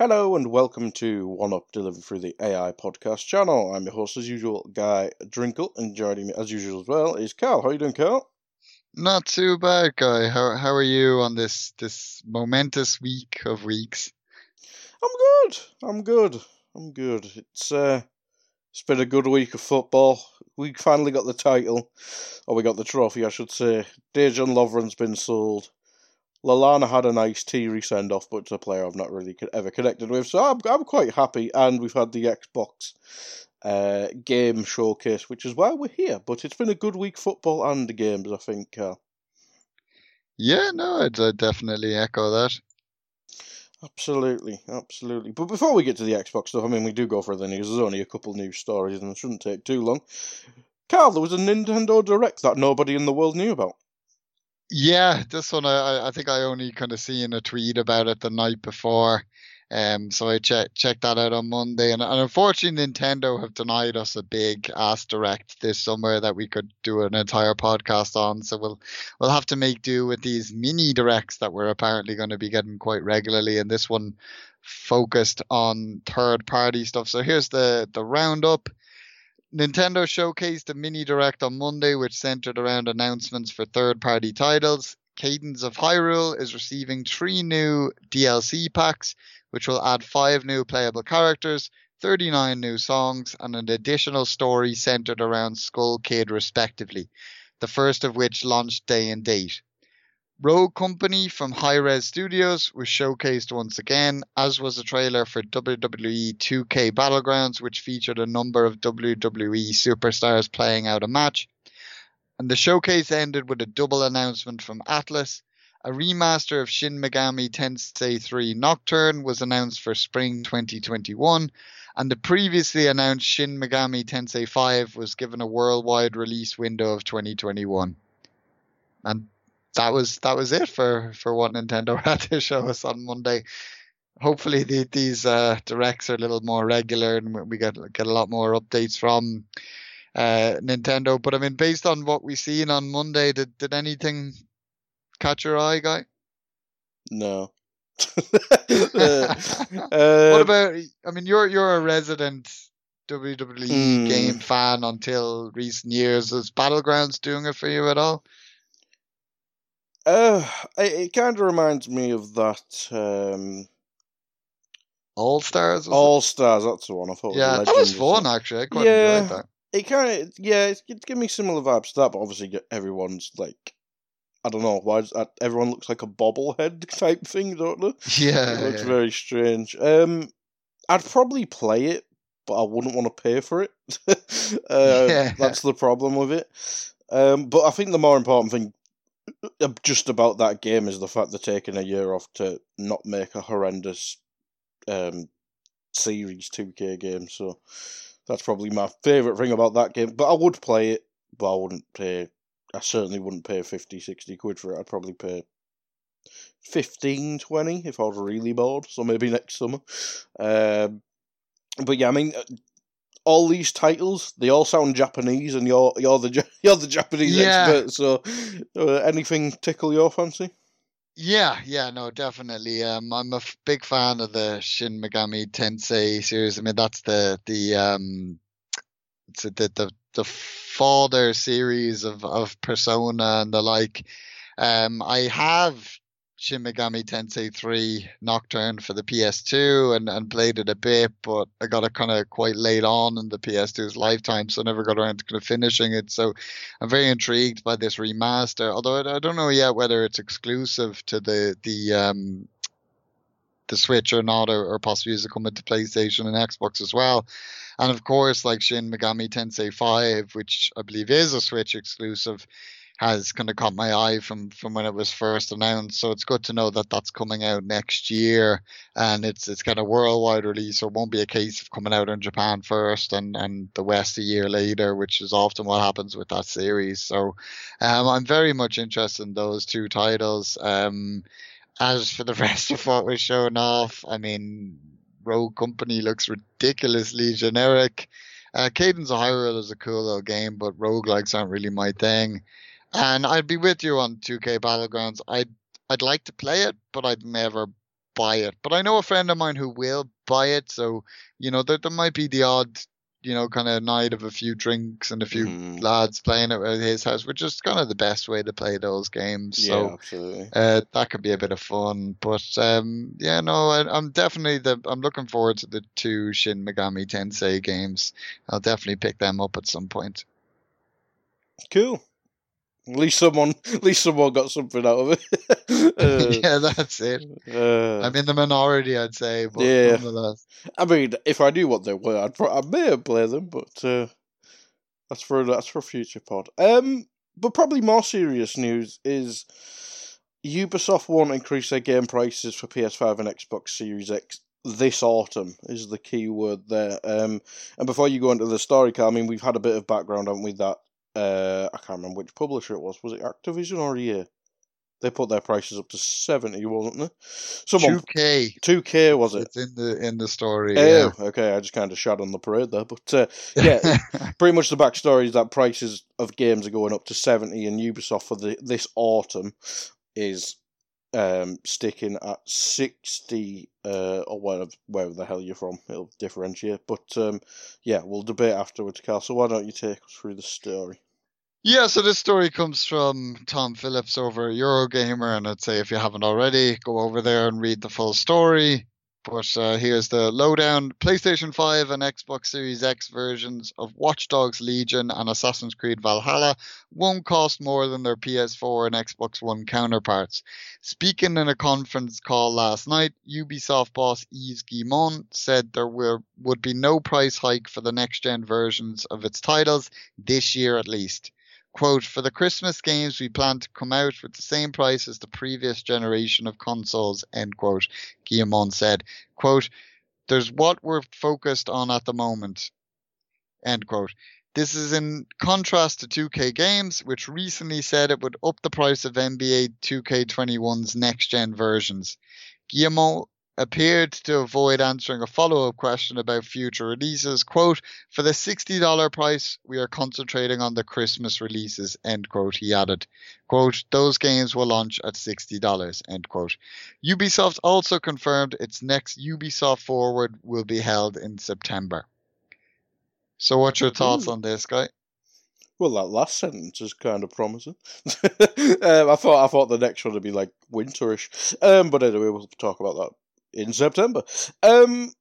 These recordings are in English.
Hello and welcome to One Up delivered through the AI podcast channel. I'm your host as usual, Guy Drinkle, and joining me as usual as well is Carl. How are you doing, Carl? Not too bad, Guy. How how are you on this this momentous week of weeks? I'm good. I'm good. I'm good. It's uh it's been a good week of football. We finally got the title, or we got the trophy, I should say. Dejan Lovren's been sold. Lallana had a nice teary send off, but it's a player I've not really ever connected with, so I'm, I'm quite happy. And we've had the Xbox uh, game showcase, which is why we're here. But it's been a good week, football and the games, I think. Uh, yeah, no, I'd, I'd definitely echo that. Absolutely, absolutely. But before we get to the Xbox stuff, I mean, we do go for the news. There's only a couple news stories, and it shouldn't take too long. Carl, there was a Nintendo Direct that nobody in the world knew about. Yeah, this one I, I think I only kind of seen a tweet about it the night before. Um, so I checked checked that out on Monday, and, and unfortunately, Nintendo have denied us a big ass direct this summer that we could do an entire podcast on. So we'll we'll have to make do with these mini directs that we're apparently going to be getting quite regularly, and this one focused on third party stuff. So here's the the roundup. Nintendo showcased a mini direct on Monday, which centered around announcements for third party titles. Cadence of Hyrule is receiving three new DLC packs, which will add five new playable characters, 39 new songs, and an additional story centered around Skull Kid, respectively. The first of which launched day and date. Rogue Company from Hi-Rez Studios was showcased once again, as was a trailer for WWE 2K Battlegrounds, which featured a number of WWE superstars playing out a match. And the showcase ended with a double announcement from Atlus. A remaster of Shin Megami Tensei 3 Nocturne was announced for spring 2021, and the previously announced Shin Megami Tensei 5 was given a worldwide release window of 2021. And that was that was it for for what Nintendo had to show us on Monday. Hopefully, the, these uh, directs are a little more regular, and we get get a lot more updates from uh, Nintendo. But I mean, based on what we seen on Monday, did did anything catch your eye, guy? No. uh, what about? I mean, you're you're a resident WWE mm. game fan until recent years. Is Battlegrounds doing it for you at all? Uh, it, it kind of reminds me of that. Um, All Stars. All Stars. That's the one I thought. Yeah, was that was fun actually. I quite yeah, enjoyed that. It kind of yeah, it's, it's giving me similar vibes to that, but obviously everyone's like, I don't know why that, everyone looks like a bobblehead type thing, don't they? Yeah, it looks yeah. very strange. Um, I'd probably play it, but I wouldn't want to pay for it. uh, Yeah. That's the problem with it. Um, but I think the more important thing just about that game is the fact they're taking a year off to not make a horrendous um, series 2K game. So that's probably my favourite thing about that game. But I would play it, but I wouldn't pay I certainly wouldn't pay 50, 60 quid for it. I'd probably pay 15, 20 if I was really bored. So maybe next summer. Um, but yeah, I mean, uh, all these titles they all sound Japanese, and you're you're the you're the Japanese yeah. expert. So, uh, anything tickle your fancy? Yeah, yeah, no, definitely. Um, I'm a f- big fan of the Shin Megami Tensei series. I mean, that's the the um, it's the the the father series of of Persona and the like. Um, I have Shin Megami Tensei 3 Nocturne for the PS2 and, and played it a bit, but I got it kind of quite late on in the PS2's lifetime, so I never got around to kind of finishing it. So I'm very intrigued by this remaster, although I, I don't know yet whether it's exclusive to the the um, the Switch or not, or, or possibly is it coming to PlayStation and Xbox as well. And of course, like Shin Megami Tensei 5, which I believe is a Switch exclusive, has kind of caught my eye from from when it was first announced. So it's good to know that that's coming out next year, and it's it's kind of worldwide release. So it won't be a case of coming out in Japan first and and the West a year later, which is often what happens with that series. So um, I'm very much interested in those two titles. Um, as for the rest of what was shown off, I mean, Rogue Company looks ridiculously generic. Uh, Cadence of Hyrule is a cool little game, but roguelikes aren't really my thing. And I'd be with you on 2K Battlegrounds. I'd I'd like to play it, but I'd never buy it. But I know a friend of mine who will buy it, so you know there there might be the odd you know kind of night of a few drinks and a few mm. lads playing it at his house, which is kind of the best way to play those games. Yeah, so absolutely. Uh, that could be a bit of fun. But um, yeah, no, I, am definitely the I'm looking forward to the two Shin Megami Tensei games. I'll definitely pick them up at some point. Cool. At least someone, at least someone got something out of it. uh, yeah, that's it. Uh, I'm in the minority, I'd say. But yeah. I mean, if I knew what they were, I'd I may have played them, but uh, that's for that's for future pod. Um, but probably more serious news is Ubisoft won't increase their game prices for PS5 and Xbox Series X this autumn is the key word there. Um, and before you go into the story, Carl, I mean, we've had a bit of background, haven't we, that uh, I can't remember which publisher it was. Was it Activision or EA? They put their prices up to seventy, wasn't they? Someone, 2K. 2K was it? It's in the in the story. Oh, yeah. okay. I just kind of shot on the parade there, but uh, yeah, pretty much the backstory is that prices of games are going up to seventy, and Ubisoft for the this autumn is um, sticking at sixty uh, or wherever, wherever the hell you're from. It'll differentiate, but um, yeah, we'll debate afterwards, Carl. So why don't you take us through the story? Yeah, so this story comes from Tom Phillips over Eurogamer, and I'd say if you haven't already, go over there and read the full story. But uh, here's the lowdown PlayStation 5 and Xbox Series X versions of Watch Dogs Legion and Assassin's Creed Valhalla won't cost more than their PS4 and Xbox One counterparts. Speaking in a conference call last night, Ubisoft boss Yves Guillemot said there were, would be no price hike for the next gen versions of its titles this year at least. Quote, for the Christmas games, we plan to come out with the same price as the previous generation of consoles, end quote, Guillemot said. Quote, there's what we're focused on at the moment, end quote. This is in contrast to 2K Games, which recently said it would up the price of NBA 2K21's next gen versions. Guillemot appeared to avoid answering a follow-up question about future releases. Quote, for the $60 price, we are concentrating on the Christmas releases, end quote, he added. Quote, those games will launch at $60, end quote. Ubisoft also confirmed its next Ubisoft Forward will be held in September. So what's your thoughts on this, guy? Well, that last sentence is kind of promising. um, I thought I thought the next one would be like winterish, um, but anyway, we'll talk about that in September. Um,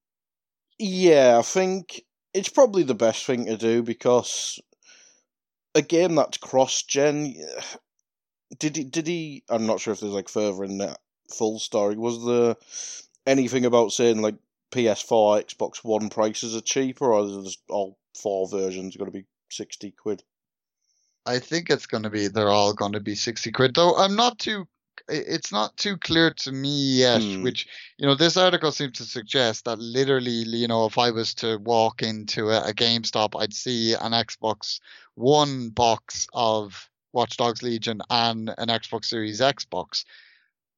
yeah, I think it's probably the best thing to do because a game that's cross gen. Did he? Did he? I'm not sure if there's like further in that full story. Was there anything about saying like PS4, Xbox One prices are cheaper, or is all four versions going to be sixty quid? I think it's going to be. They're all going to be sixty quid. Though I'm not too it's not too clear to me yet. Hmm. Which you know, this article seems to suggest that literally, you know, if I was to walk into a, a GameStop, I'd see an Xbox One box of Watch Dogs Legion and an Xbox Series X box.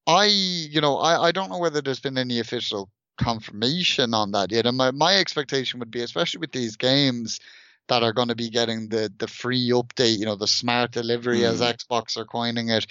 I, you know, I, I don't know whether there's been any official confirmation on that yet. And my, my expectation would be, especially with these games that are going to be getting the the free update, you know, the smart delivery mm. as Xbox are coining it.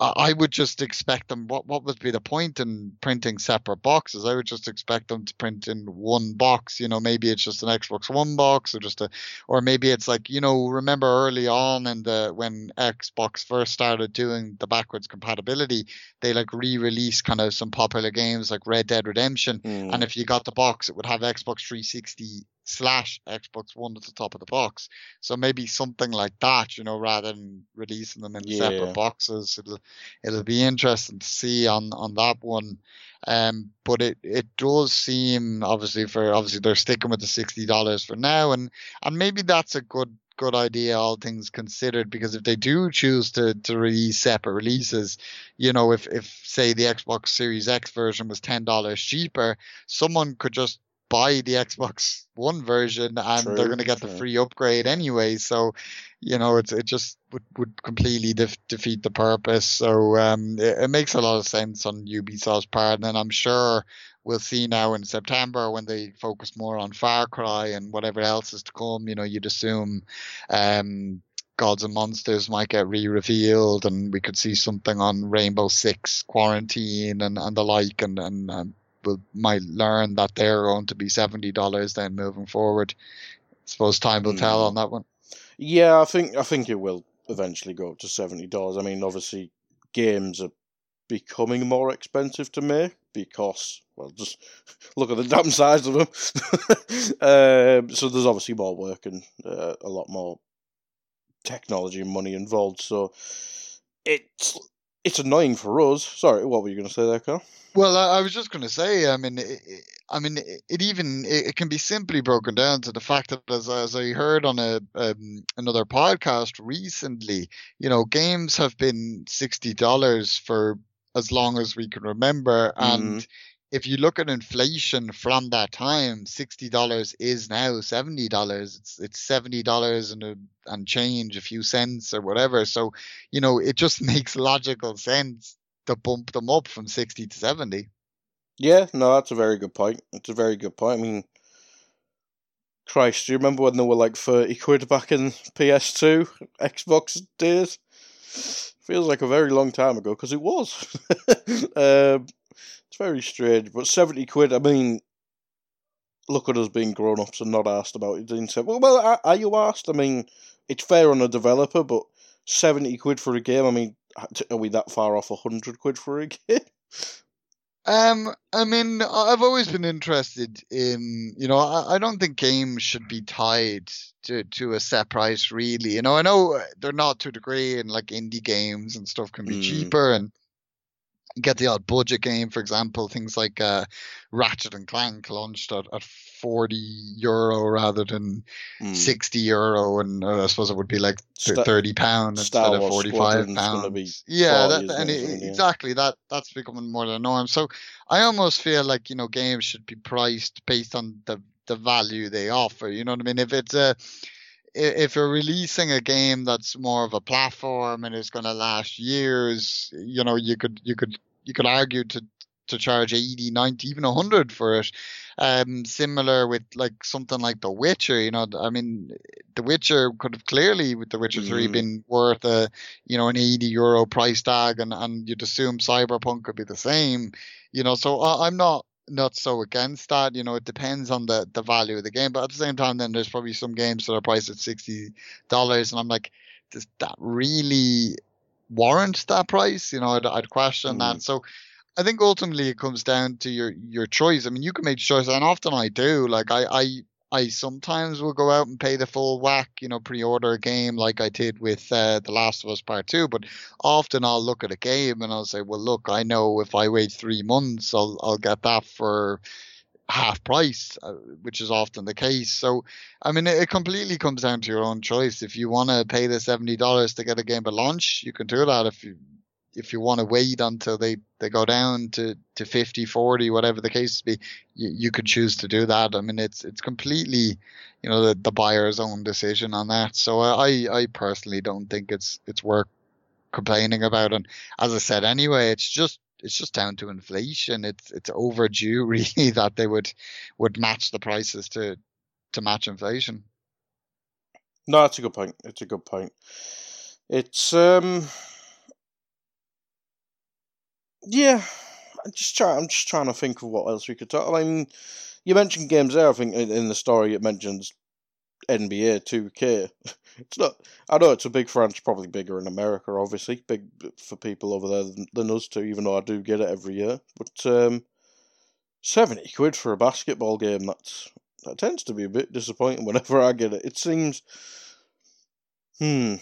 I would just expect them. What what would be the point in printing separate boxes? I would just expect them to print in one box. You know, maybe it's just an Xbox One box, or just a, or maybe it's like you know, remember early on in the when Xbox first started doing the backwards compatibility, they like re-released kind of some popular games like Red Dead Redemption, mm. and if you got the box, it would have Xbox 360 slash Xbox One at the top of the box. So maybe something like that, you know, rather than releasing them in yeah. separate boxes. It'll it'll be interesting to see on on that one. Um, but it it does seem obviously for obviously they're sticking with the sixty dollars for now, and and maybe that's a good good idea, all things considered, because if they do choose to, to release separate releases, you know, if, if say the Xbox Series X version was ten dollars cheaper, someone could just buy the Xbox One version and true, they're going to get true. the free upgrade anyway. So, you know, it's it just would, would completely def- defeat the purpose. So um, it, it, makes a lot of sense on Ubisoft's part, and I'm sure we'll see now in September when they focus more on Far Cry and whatever else is to come. You know, you'd assume. Um, Gods and Monsters might get re-revealed, and we could see something on Rainbow Six Quarantine and, and the like, and, and, and will might learn that they're going to be seventy dollars then moving forward. I suppose time will tell on hmm. that one. Yeah, I think I think it will eventually go up to seventy dollars. I mean, obviously, games are becoming more expensive to make because well, just look at the damn size of them. um, so there's obviously more work and uh, a lot more technology and money involved. So it's it's annoying for us. Sorry, what were you going to say there, Carl? Well, I, I was just going to say, I mean, it, I mean, it even it, can be simply broken down to the fact that, as, as I heard on a um, another podcast recently, you know, games have been sixty dollars for as long as we can remember, and mm if you look at inflation from that time, sixty dollars is now seventy dollars. It's it's seventy dollars and a, and change, a few cents or whatever. So, you know, it just makes logical sense to bump them up from sixty to seventy. Yeah, no, that's a very good point. It's a very good point. I mean, Christ, do you remember when they were like thirty quid back in PS2 Xbox days? Feels like a very long time ago because it was. um, very strange, but 70 quid, I mean, look at us being grown ups and not asked about it. Well, well, are you asked? I mean, it's fair on a developer, but 70 quid for a game, I mean, are we that far off 100 quid for a game? Um, I mean, I've always been interested in, you know, I, I don't think games should be tied to, to a set price, really. You know, I know they're not to a degree, and like indie games and stuff can be mm. cheaper, and get the odd budget game, for example, things like uh, Ratchet and Clank launched at, at 40 euro rather than mm. 60 euro, and uh, I suppose it would be like 30 pounds instead of 45 pounds. Yeah, that, and it, yeah, exactly that that's becoming more the norm. So I almost feel like you know games should be priced based on the the value they offer. You know what I mean? If it's a if you're releasing a game that's more of a platform and is going to last years, you know, you could you could you could argue to to charge 80, 90, even 100 for it. Um, similar with like something like The Witcher, you know, I mean, The Witcher could have clearly with The Witcher mm. 3 been worth a, you know, an 80 euro price tag and, and you'd assume Cyberpunk could be the same, you know, so I, I'm not, not so against that. You know, it depends on the the value of the game. But at the same time, then there's probably some games that are priced at sixty dollars, and I'm like, does that really warrant that price? You know, I'd, I'd question mm. that. So I think ultimately it comes down to your your choice. I mean, you can make choice, and often I do. Like I I I sometimes will go out and pay the full whack, you know, pre-order a game like I did with uh, The Last of Us Part Two. But often I'll look at a game and I'll say, well, look, I know if I wait three months, I'll I'll get that for half price, uh, which is often the case. So, I mean, it, completely comes down to your own choice. If you want to pay the seventy dollars to get a game at launch, you can do that. If you if you want to wait until they, they go down to, to 50, 40, whatever the case be, you, you could choose to do that. I mean, it's it's completely, you know, the, the buyer's own decision on that. So I, I personally don't think it's it's worth complaining about. And as I said, anyway, it's just it's just down to inflation. It's it's overdue really that they would would match the prices to to match inflation. No, that's a good point. It's a good point. It's um yeah, I'm just trying. I'm just trying to think of what else we could talk. I mean, you mentioned games there. I think in the story it mentions NBA 2K. It's not. I know it's a big franchise, probably bigger in America, obviously, big for people over there than, than us too. Even though I do get it every year, but um, seventy quid for a basketball game. That's that tends to be a bit disappointing whenever I get it. It seems. Hmm.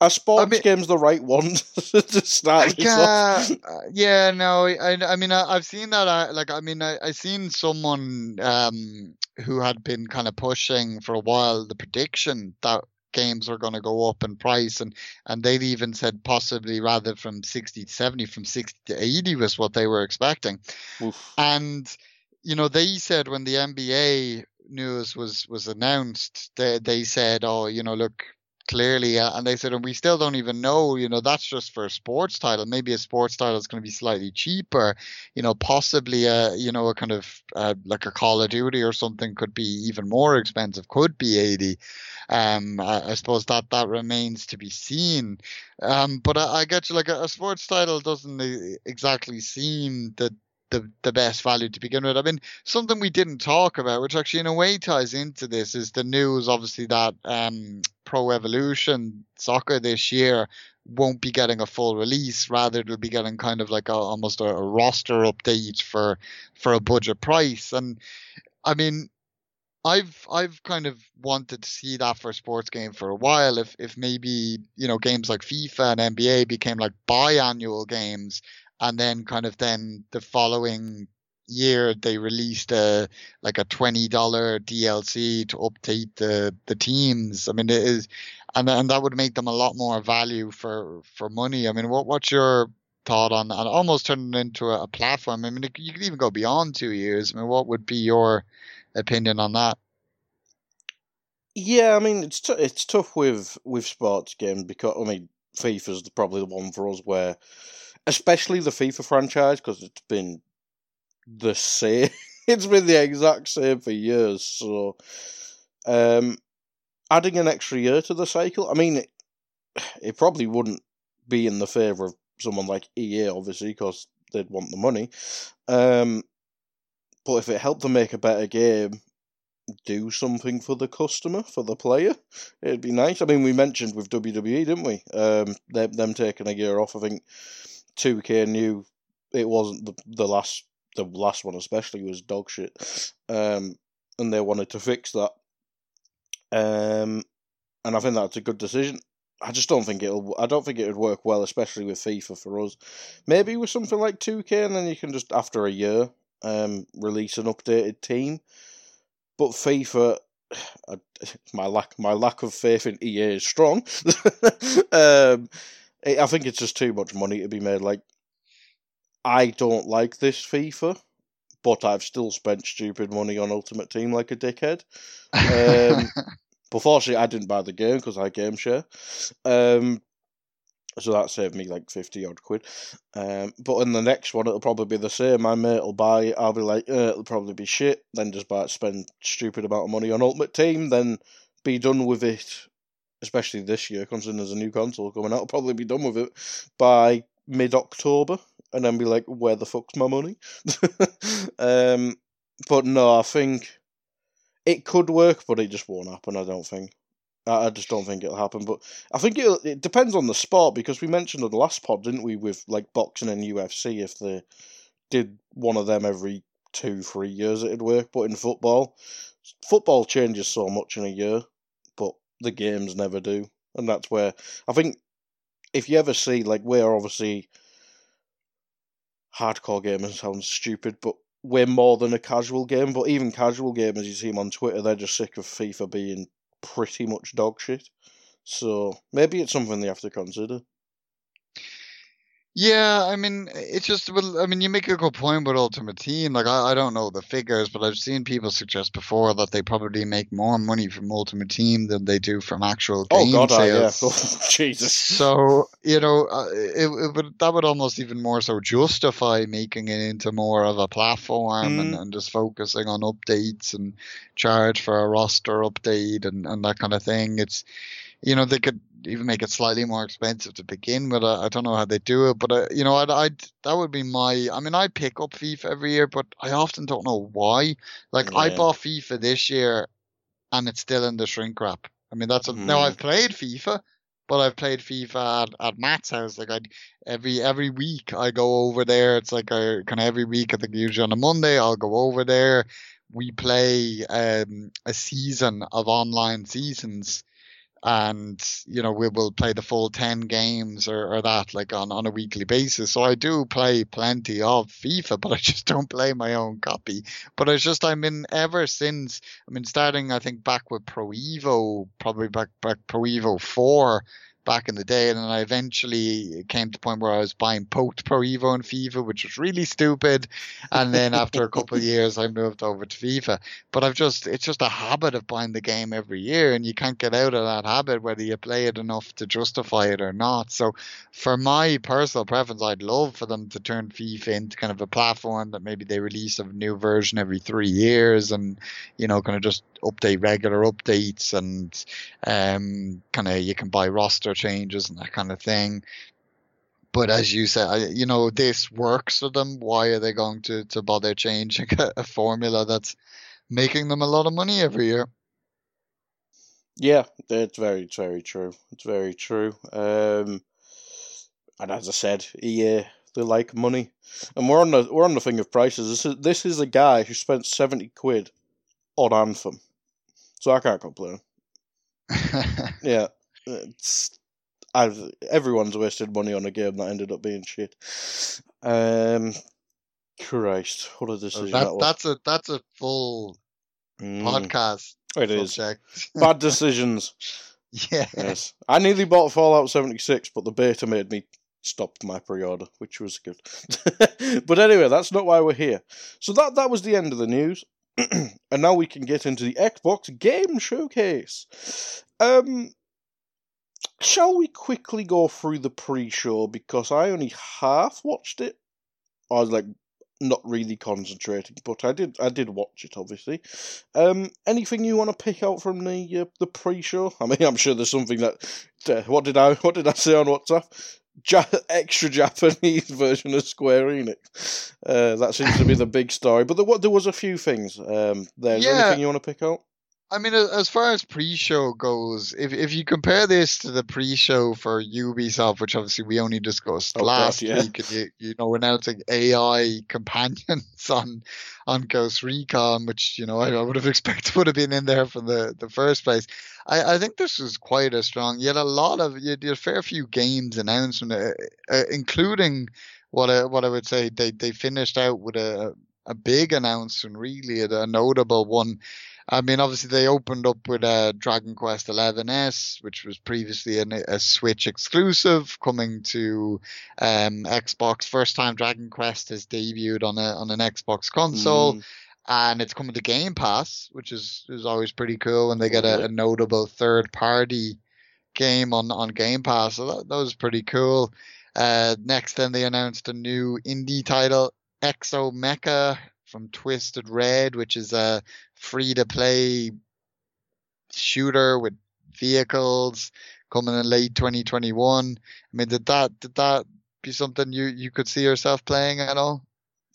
Are sports I mean, games the right one to start yeah, uh, yeah, no, I, I mean, I, have seen that. I, like, I mean, I, I seen someone um, who had been kind of pushing for a while the prediction that games are going to go up in price, and and they'd even said possibly rather from sixty to seventy, from sixty to eighty was what they were expecting, Oof. and you know, they said when the NBA news was was announced, they they said, oh, you know, look, clearly uh, and they said and we still don't even know you know that's just for a sports title. Maybe a sports title is going to be slightly cheaper you know possibly a you know a kind of uh, like a call of duty or something could be even more expensive could be 80 um i, I suppose that that remains to be seen. Um but i, I get you like a, a sports title doesn't uh, exactly seem that the the best value to begin with. I mean, something we didn't talk about, which actually in a way ties into this, is the news. Obviously, that um, Pro Evolution Soccer this year won't be getting a full release. Rather, it'll be getting kind of like a, almost a, a roster update for for a budget price. And I mean, I've I've kind of wanted to see that for a sports game for a while. If if maybe you know games like FIFA and NBA became like biannual games and then kind of then the following year they released a like a twenty dollar DLC to update the the teams. I mean, it is, and and that would make them a lot more value for for money. I mean, what what's your thought on that? Almost turning it into a, a platform. I mean, you could even go beyond two years. I mean, what would be your opinion on that? Yeah, I mean, it's t- it's tough with with sports games because I mean, FIFA's probably the one for us where especially the FIFA franchise because it's been the same. it's been the exact same for years. So, um, adding an extra year to the cycle, I mean, it, it probably wouldn't be in the favour of someone like EA, obviously, because they'd want the money. Um, but if it helped them make a better game, do something for the customer, for the player, it'd be nice. I mean, we mentioned with WWE, didn't we? Um, them, them taking a year off. I think 2K knew it wasn't the the last the last one especially was dog shit, um, and they wanted to fix that. Um, and I think that's a good decision. I just don't think it'll. I don't think it would work well, especially with FIFA for us. Maybe with something like 2K, and then you can just after a year um, release an updated team. But FIFA, I, my lack my lack of faith in EA is strong. um, I think it's just too much money to be made. Like, I don't like this FIFA, but I've still spent stupid money on Ultimate Team like a dickhead. Um, but fortunately, I didn't buy the game because I game share. Um, so that saved me like 50 odd quid. Um, but in the next one, it'll probably be the same. My mate will buy it. I'll be like, uh, it'll probably be shit. Then just buy it, spend stupid amount of money on Ultimate Team, then be done with it especially this year, considering there's a new console coming out, I'll probably be done with it by mid October, and then be like, "Where the fuck's my money?" um, but no, I think it could work, but it just won't happen. I don't think. I, just don't think it'll happen. But I think it it depends on the sport because we mentioned on the last pod, didn't we, with like boxing and UFC, if they did one of them every two, three years, it'd work. But in football, football changes so much in a year the games never do, and that's where I think if you ever see like we're obviously hardcore gamers sounds stupid, but we're more than a casual game. But even casual gamers, you see them on Twitter, they're just sick of FIFA being pretty much dog shit. So maybe it's something they have to consider. Yeah, I mean, it's just, I mean, you make a good point with Ultimate Team. Like, I, I don't know the figures, but I've seen people suggest before that they probably make more money from Ultimate Team than they do from actual Oh game God, I, yeah. sales. Oh, Jesus. So, you know, uh, it, it would, that would almost even more so justify making it into more of a platform and, Mm. and just focusing on updates and charge for a roster update and, and that kind of thing. It's, you know, they could even make it slightly more expensive to begin with. I, I don't know how they do it, but uh, you know, I'd, I'd that would be my. I mean, I pick up FIFA every year, but I often don't know why. Like I bought FIFA this year, and it's still in the shrink wrap. I mean, that's a, now Mm. I've played FIFA, but I've played FIFA at, at Matt's house. Like I every every week I go over there. It's like a kind of every week. I think usually on a Monday I'll go over there. We play um, a season of online seasons and you know we will play the full 10 games or, or that like on, on a weekly basis. So i do play plenty of fifa but i just don't play my own copy. But it's just i mean ever since i mean starting i think back with pro evo probably back back pro evo 4 back in the day and then i eventually came to the point where i was buying poked pro evo and fifa which was really stupid and then after a couple of years i moved over to fifa but I've just it's just a habit of buying the game every year and you can't get out of that habit whether you play it enough to justify it or not. So for my personal preference I'd love for them to turn FIFA into kind of a platform that maybe they release a new version every three years and you know kind of just update regular updates and um kind of you can buy roster changes and that kind of thing. But as you said, you know, this works for them. Why are they going to, to bother changing a, formula that's making them a lot of money every year. Yeah, it's very, very true. It's very true. Um, and as I said, EA they like money, and we're on the we're on the thing of prices. This is this is a guy who spent seventy quid on Anthem, so I can't complain. Yeah, it's I've everyone's wasted money on a game that ended up being shit. Um, Christ, what a decision that, that, was. that's a that's a full Mm, podcast it is subject. bad decisions. yeah. Yes, I nearly bought Fallout seventy six, but the beta made me stop my pre-order, which was good. but anyway, that's not why we're here. So that that was the end of the news, and now we can get into the Xbox Game Showcase. Um, shall we quickly go through the pre-show because I only half watched it. I was like not really concentrating, but I did I did watch it obviously. Um, anything you want to pick out from the uh, the pre-show? I mean, I'm sure there's something that. Uh, what did I what did I say on WhatsApp? Ja- extra Japanese version of Square Enix. Uh, that seems to be the big story. But there, wa- there was a few things. Um, there. Is there Yeah. anything you want to pick out? I mean, as far as pre-show goes, if if you compare this to the pre-show for Ubisoft, which obviously we only discussed Oh, God, last yeah. week, and you you know announcing AI companions on on Ghost Recon, which you know I, I would have expected would have been in there from the the first place. I, I think this was quite a strong. You had a lot of you had a fair few games announced, uh, uh, including what I, what I would say they they finished out with a a big announcement, really a, a notable one. I mean, obviously they opened up with uh, Dragon Quest XI-S, which was previously an, a Switch exclusive, coming to um, Xbox. First time Dragon Quest has debuted on a on an Xbox console, Mm, and it's coming to Game Pass, which is is always pretty cool when they get a, a notable third party game on on Game Pass. So that, that was pretty cool. Uh, next, then they announced a new indie title, Exo Mecha from Twisted Red, which is a free to play shooter with vehicles coming in late 2021. I mean, did that did that be something you you could see yourself playing at all?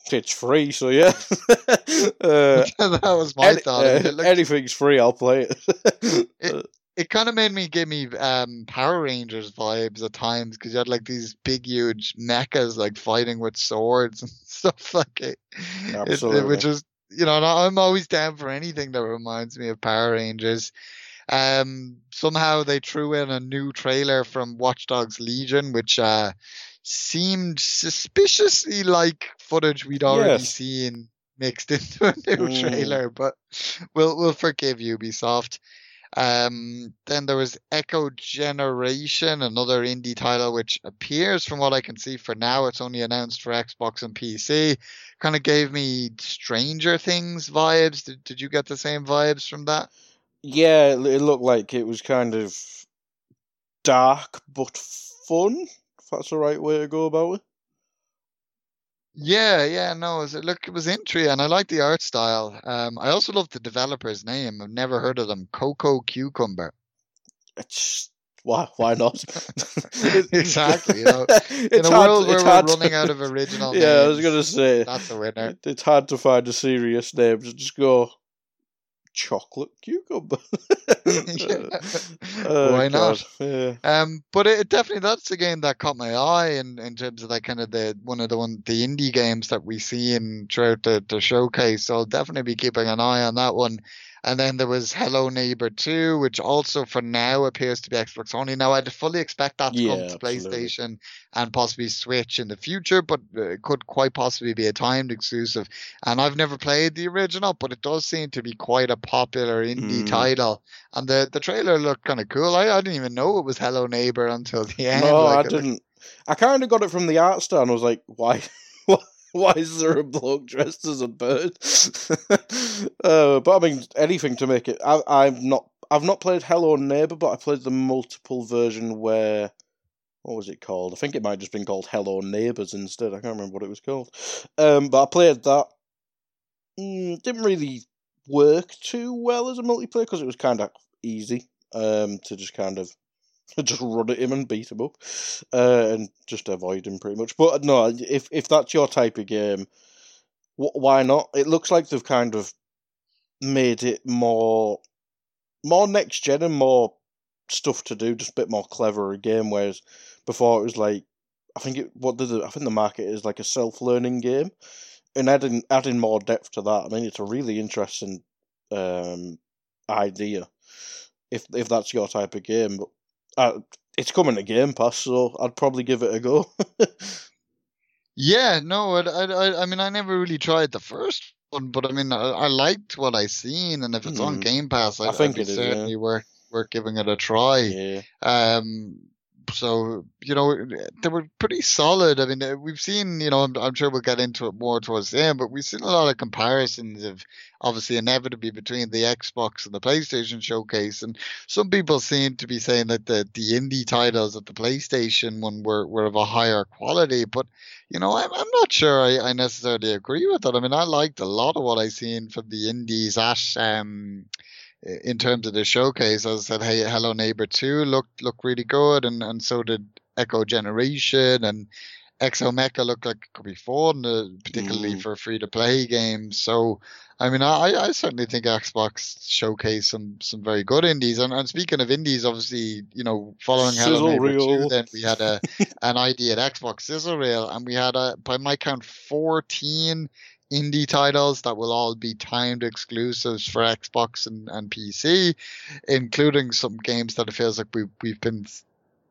it's free, so yeah. uh, that was my any- thought. Uh, anything's free, I'll play it. It- it kind of made me give me um Power Rangers vibes at times because you had like these big huge mechas like fighting with swords and stuff like it. It- it- Absolutely. which is you know and I'm always down for anything that reminds me of Power Rangers. Um, somehow they threw in a new trailer from Watch Dogs Legion, which uh seemed suspiciously like footage we'd already Yes. seen mixed into a new Mm. trailer, but we'll we'll forgive Ubisoft. Um, then there was Echo Generation, another indie title, which appears, from what I can see for now, it's only announced for Xbox and PC. Kind of gave me Stranger Things vibes. Did, did you get the same vibes from that? Yeah, it looked like it was kind of dark but fun. If that's the right way to go about it. Yeah, yeah, no, it, look, it was intriguing, and I like the art style. Um, I also love the developer's name. I've never heard of them. Cococucumber. It's why why not? exactly. You know, in a hard, world where we're running out of original. Yeah, names, I was gonna say that's a winner. It's hard to find a serious name. So just go chocolate cucumber. oh, Why not? Yeah. Um, but it, definitely that's a game that caught my eye in, in terms of that kind of the one of the one the indie games that we see in throughout the, the showcase. So I'll definitely be keeping an eye on that one. And then there was Hello Neighbor 2, which also for now appears to be Xbox only. Now, I'd fully expect that to yeah, come to absolutely. PlayStation and possibly Switch in the future, but it could quite possibly be a timed exclusive. And I've never played the original, but it does seem to be quite a popular indie mm. title. And the, the trailer looked kind of cool. I, I didn't even know it was Hello Neighbor until the end. No, like, I didn't. I kind of got it from the art style and I was like, why? Why is there a bloke dressed as a bird? uh, but I mean, anything to make it. I, I've not. I've not played Hello Neighbor, but I played the multiple version where. What was it called? I think it might just been called Hello Neighbors instead. I can't remember what it was called. Um, but I played that. Mm, didn't really work too well as a multiplayer because it was kind of easy um, to just kind of just run at him and beat him up, uh, and just avoid him pretty much. But no, if if that's your type of game, wh- why not? It looks like they've kind of made it more more next gen and more stuff to do, just a bit more clever a game. Whereas before it was like, I think it what did I think the market is like a self learning game, and adding adding more depth to that. I mean, it's a really interesting um, idea if if that's your type of game. But uh, it's coming to Game Pass, so I'd probably give it a go. yeah, no, I, I, I mean, I never really tried the first one, but I mean, I, I liked what I seen, and if it's mm. on hmm. Game Pass, I, I think it's certainly yeah. worth worth giving it a try. Yeah. Um, so you know they were pretty solid. I mean, uh, we've seen you know I'm, I'm, sure we'll get into it more towards the end, but we've seen a lot of comparisons of obviously inevitably between the Xbox and the PlayStation showcase, and some people seem to be saying that the the indie titles at the PlayStation one were were of a higher quality, but you know I'm I'm not sure I, I necessarily agree with that. I mean, I liked a lot of what I seen from the indies at um in terms of the showcase, as I said, hey, Hello Neighbor 2 looked looked really good, and, and so did Echo Generation and Exomecha looked like it could be fun, uh, particularly mm. for free to play games. So, I mean, I, I certainly think Xbox showcased some some very good indies. And, and speaking of indies, obviously, you know, following Hello Neighbor 2, then we had a an ID at Xbox Sizzle Reel, and we had a by my count 14 indie titles that will all be timed exclusives for Xbox and, and PC, including some games that it feels like we, we've been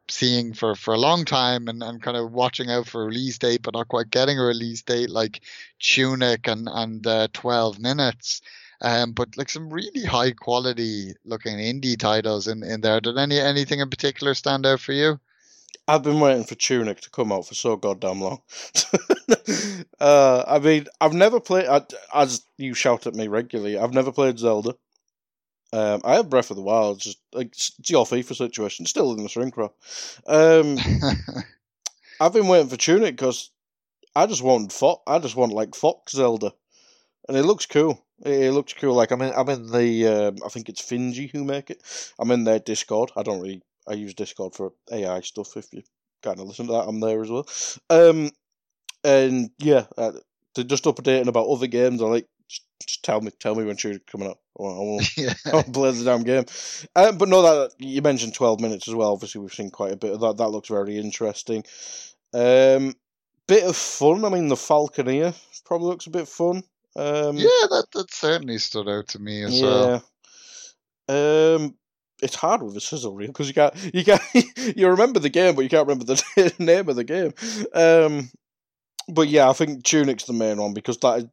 seeing for, for a long time and, and kind of watching out for release date, but not quite getting a release date like Tunic and, and uh, 12 Minutes. Um, but like some really high quality looking indie titles in, in there. Did any anything in particular stand out for you? I've been waiting for Tunic to come out for so goddamn long. uh, I mean, I've never played, as you shout at me regularly, I've never played Zelda. Um, I have Breath of the Wild, just like it's your FIFA situation, still in the shrink wrap. Um, I've been waiting for Tunic because I just want Fox. I just want like Fox Zelda, and it looks cool. It, looks cool. Like I'm in, I'm in the, um, I think it's Finji who make it. I'm in their Discord. I don't really I use Discord for AI stuff. If you kind of listen to that, I'm there as well. Um, and yeah, uh, they're just updating about other games. I like just, just tell me, tell me when she's coming up. I want, yeah. I want to play the damn game. Um, but no, that you mentioned twelve minutes as well. Obviously, we've seen quite a bit of that. That looks very interesting. Um, bit of fun. I mean, the Falconeer probably looks a bit fun. Um, yeah, that that certainly stood out to me as well. yeah. well. Um, it's hard with a sizzle reel because you can't you can't you remember the game but you can't remember the name of the game. Um, but yeah, I think Tunic's the main one because that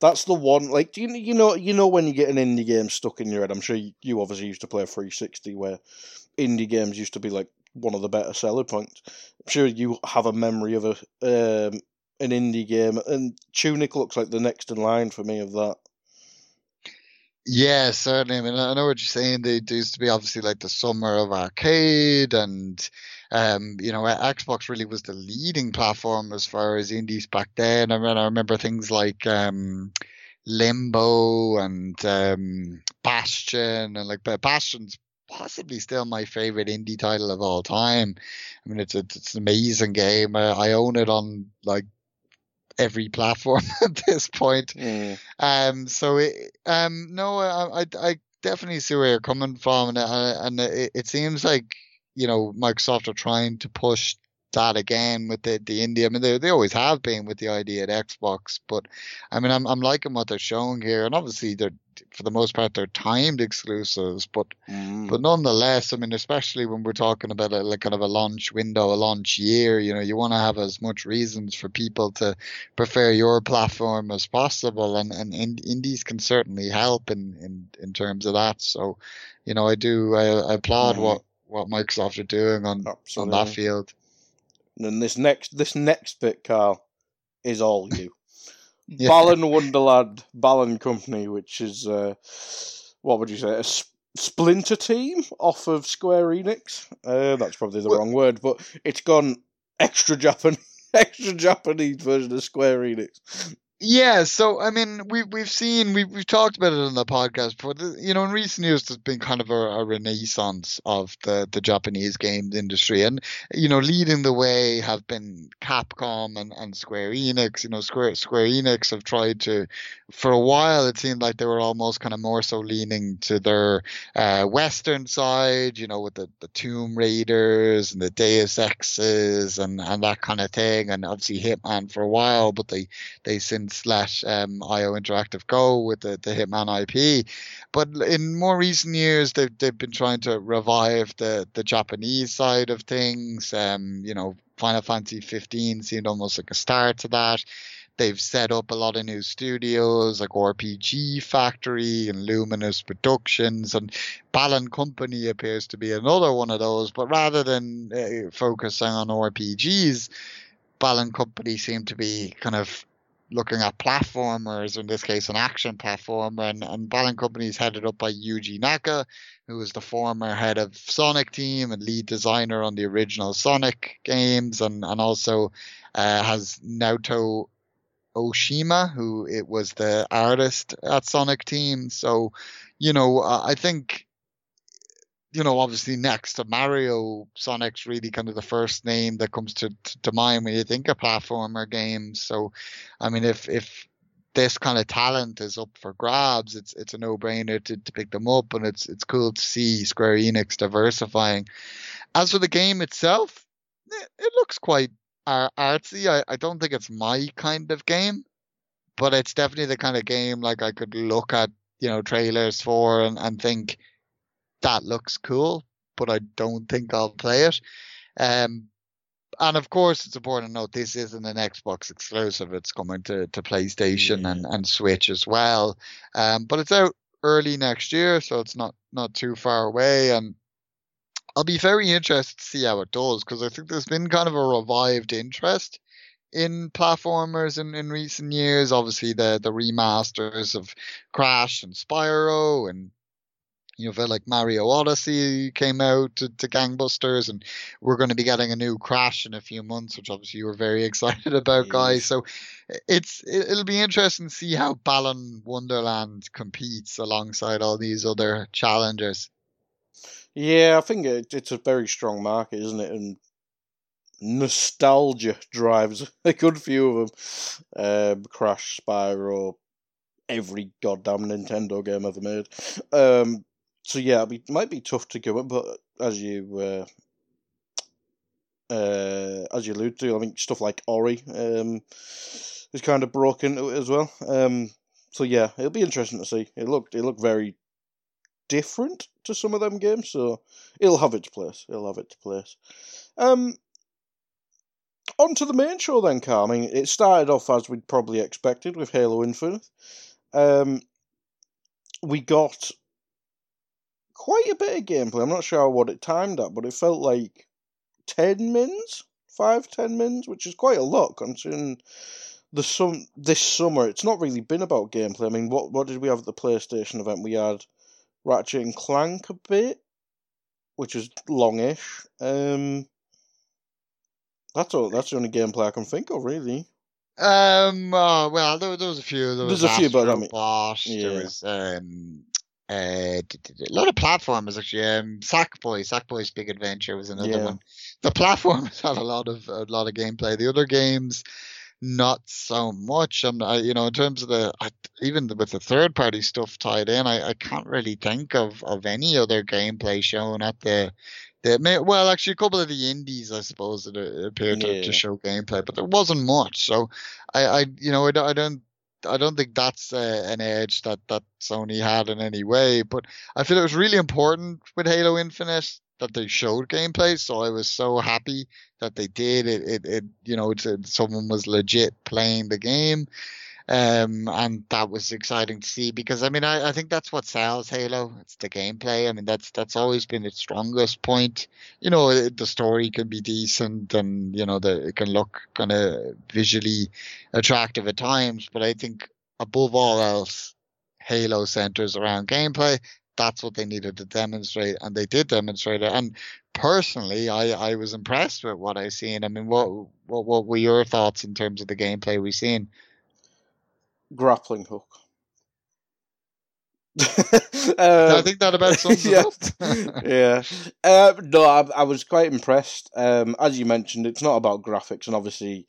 that's the one. Like you, you know, you know when you get an indie game stuck in your head. I'm sure you, you obviously used to play 360, where indie games used to be like one of the better seller points. I'm sure you have a memory of a um, an indie game, and Tunic looks like the next in line for me of that. Yeah, certainly. I mean, I know what you're saying. They, used to be obviously like the summer of arcade, and um, you know, Xbox really was the leading platform as far as indies back then. I mean, I remember things like um, Limbo and um, Bastion, and like Bastion's possibly still my favorite indie title of all time. I mean, it's a, it's an amazing game. I own it on like every platform at this point. Mm. Um, so it, um, no, I, I, I definitely see where you're coming from, and and it, it seems like you know Microsoft are trying to push that again with the the indie. I mean, they they always have been with the idea at Xbox, but I mean, I'm I'm liking what they're showing here, and obviously they're for the most part they're timed exclusives, but mm. but nonetheless, I mean, especially when we're talking about a like kind of a launch window, a launch year, you know, you want to have as much reasons for people to prefer your platform as possible, and and indies can certainly help in in in terms of that. So, you know, I do I, I applaud mm. what what Microsoft are doing on Absolutely. on that field. And this next this next bit, Carl, is all you. yeah. Balan Wonderland Balan Company, which is uh, what would you say, a sp- splinter team off of Square Enix. Uh, that's probably the well, wrong word, but it's gone extra Japan, extra Japanese version of Square Enix. Yeah, so I mean, we we've seen we we've talked about it on the podcast before. You know, in recent years, there's been kind of a, a, renaissance of the the Japanese games industry, and you know, leading the way have been Capcom and, and Square Enix. You know, Square Square Enix have tried to, for a while, it seemed like they were almost kind of more so leaning to their uh, Western side. You know, with the the Tomb Raiders and the Deus Exes and and that kind of thing, and obviously Hitman for a while, but they they slash um, IO Interactive Go with the, the Hitman IP. But in more recent years, they've, they've been trying to revive the, the Japanese side of things. Um, you know, Final Fantasy 15 seemed almost like a start to that. They've set up a lot of new studios like RPG Factory and Luminous Productions, and Balan Company appears to be another one of those. But rather than uh, focusing on RPGs, Balan Company seem to be kind of looking at platformers, in this case, an action platformer. And, and Balan Company is headed up by Yuji Naka, who was the former head of Sonic Team and lead designer on the original Sonic games, and, and also uh, has Naoto Oshima, who it was the artist at Sonic Team. So, you know, I think you know, obviously next to Mario, Sonic's really kind of the first name that comes to, to, to mind when you think of platformer games. So, I mean, if if this kind of talent is up for grabs, it's it's a no brainer to, to pick them up, and it's it's cool to see Square Enix diversifying. As for the game itself, it, it looks quite artsy. I, I don't think it's my kind of game, but it's definitely the kind of game like I could look at you know trailers for and, and think that looks cool, but I don't think I'll play it. Um, and of course, it's important to note this isn't an Xbox exclusive. It's coming to, to PlayStation yeah. and, and Switch as well. Um, but it's out early next year, so it's not not too far away. And I'll be very interested to see how it does because I think there's been kind of a revived interest in platformers in, in recent years. Obviously, the the remasters of Crash and Spyro and you know, felt like Mario Odyssey came out to, to gangbusters, and we're going to be getting a new Crash in a few months, which obviously you were very excited about, guys. So it's it'll be interesting to see how Balan Wonderland competes alongside all these other challengers. Yeah, I think it, it's a very strong market, isn't it? And nostalgia drives a good few of them. Um, Crash, Spyro, every goddamn Nintendo game ever made. Um, so yeah, it might be tough to go, but as you uh, uh, as you allude to, I think stuff like Ori um, is kind of broken as well. Um, so yeah, it'll be interesting to see. It looked it looked very different to some of them games, so it'll have its place. It'll have its place. Um, on to the main show then, Carl. I mean, it started off as we'd probably expected with Halo Infinite. Um, we got quite a bit of gameplay. I'm not sure what it timed at, but it felt like 10 mins, 5, 10 mins, which is quite a lot considering the sum this summer. It's not really been about gameplay. I mean, what what did we have at the PlayStation event? We had Ratchet and Clank a bit, which is longish. Um, that's all. That's the only gameplay I can think of, really. Um. Uh, well, there, there was a few. There There's was a few, but I mean- Yeah. There was um. Uh, a lot of platformers actually. Um, Sackboy, Sackboy's Big Adventure was another Yeah. one. The platformers had a lot of a lot of gameplay. The other games, not so much. I'm, I, you know, in terms of the I, even with the third party stuff tied in, I, I can't really think of of any other gameplay shown at the. The, may- well, actually, a couple of the indies, I suppose, that uh, appeared to, Yeah. to show gameplay, but there wasn't much. So, I, I you know, I don't, I don't, I don't think that's uh, an edge that that Sony had in any way. But I feel it was really important with Halo Infinite that they showed gameplay. So I was so happy that they did. It, it, it you know, it's, it, someone was legit playing the game. Um, and that was exciting to see because I mean I, I think that's what sells Halo. It's the gameplay. I mean that's that's always been its strongest point. You know the story can be decent and you know the it can look kind of visually attractive at times, but I think above all else, Halo centers around gameplay. That's what they needed to demonstrate, and they did demonstrate it. And personally, I, I was impressed with what I seen. I mean, what what what were your thoughts in terms of the gameplay we seen? Grappling hook. I um, think that about sums it yeah. up. yeah. Uh, no, I, I was quite impressed. Um, as you mentioned, it's not about graphics, and obviously,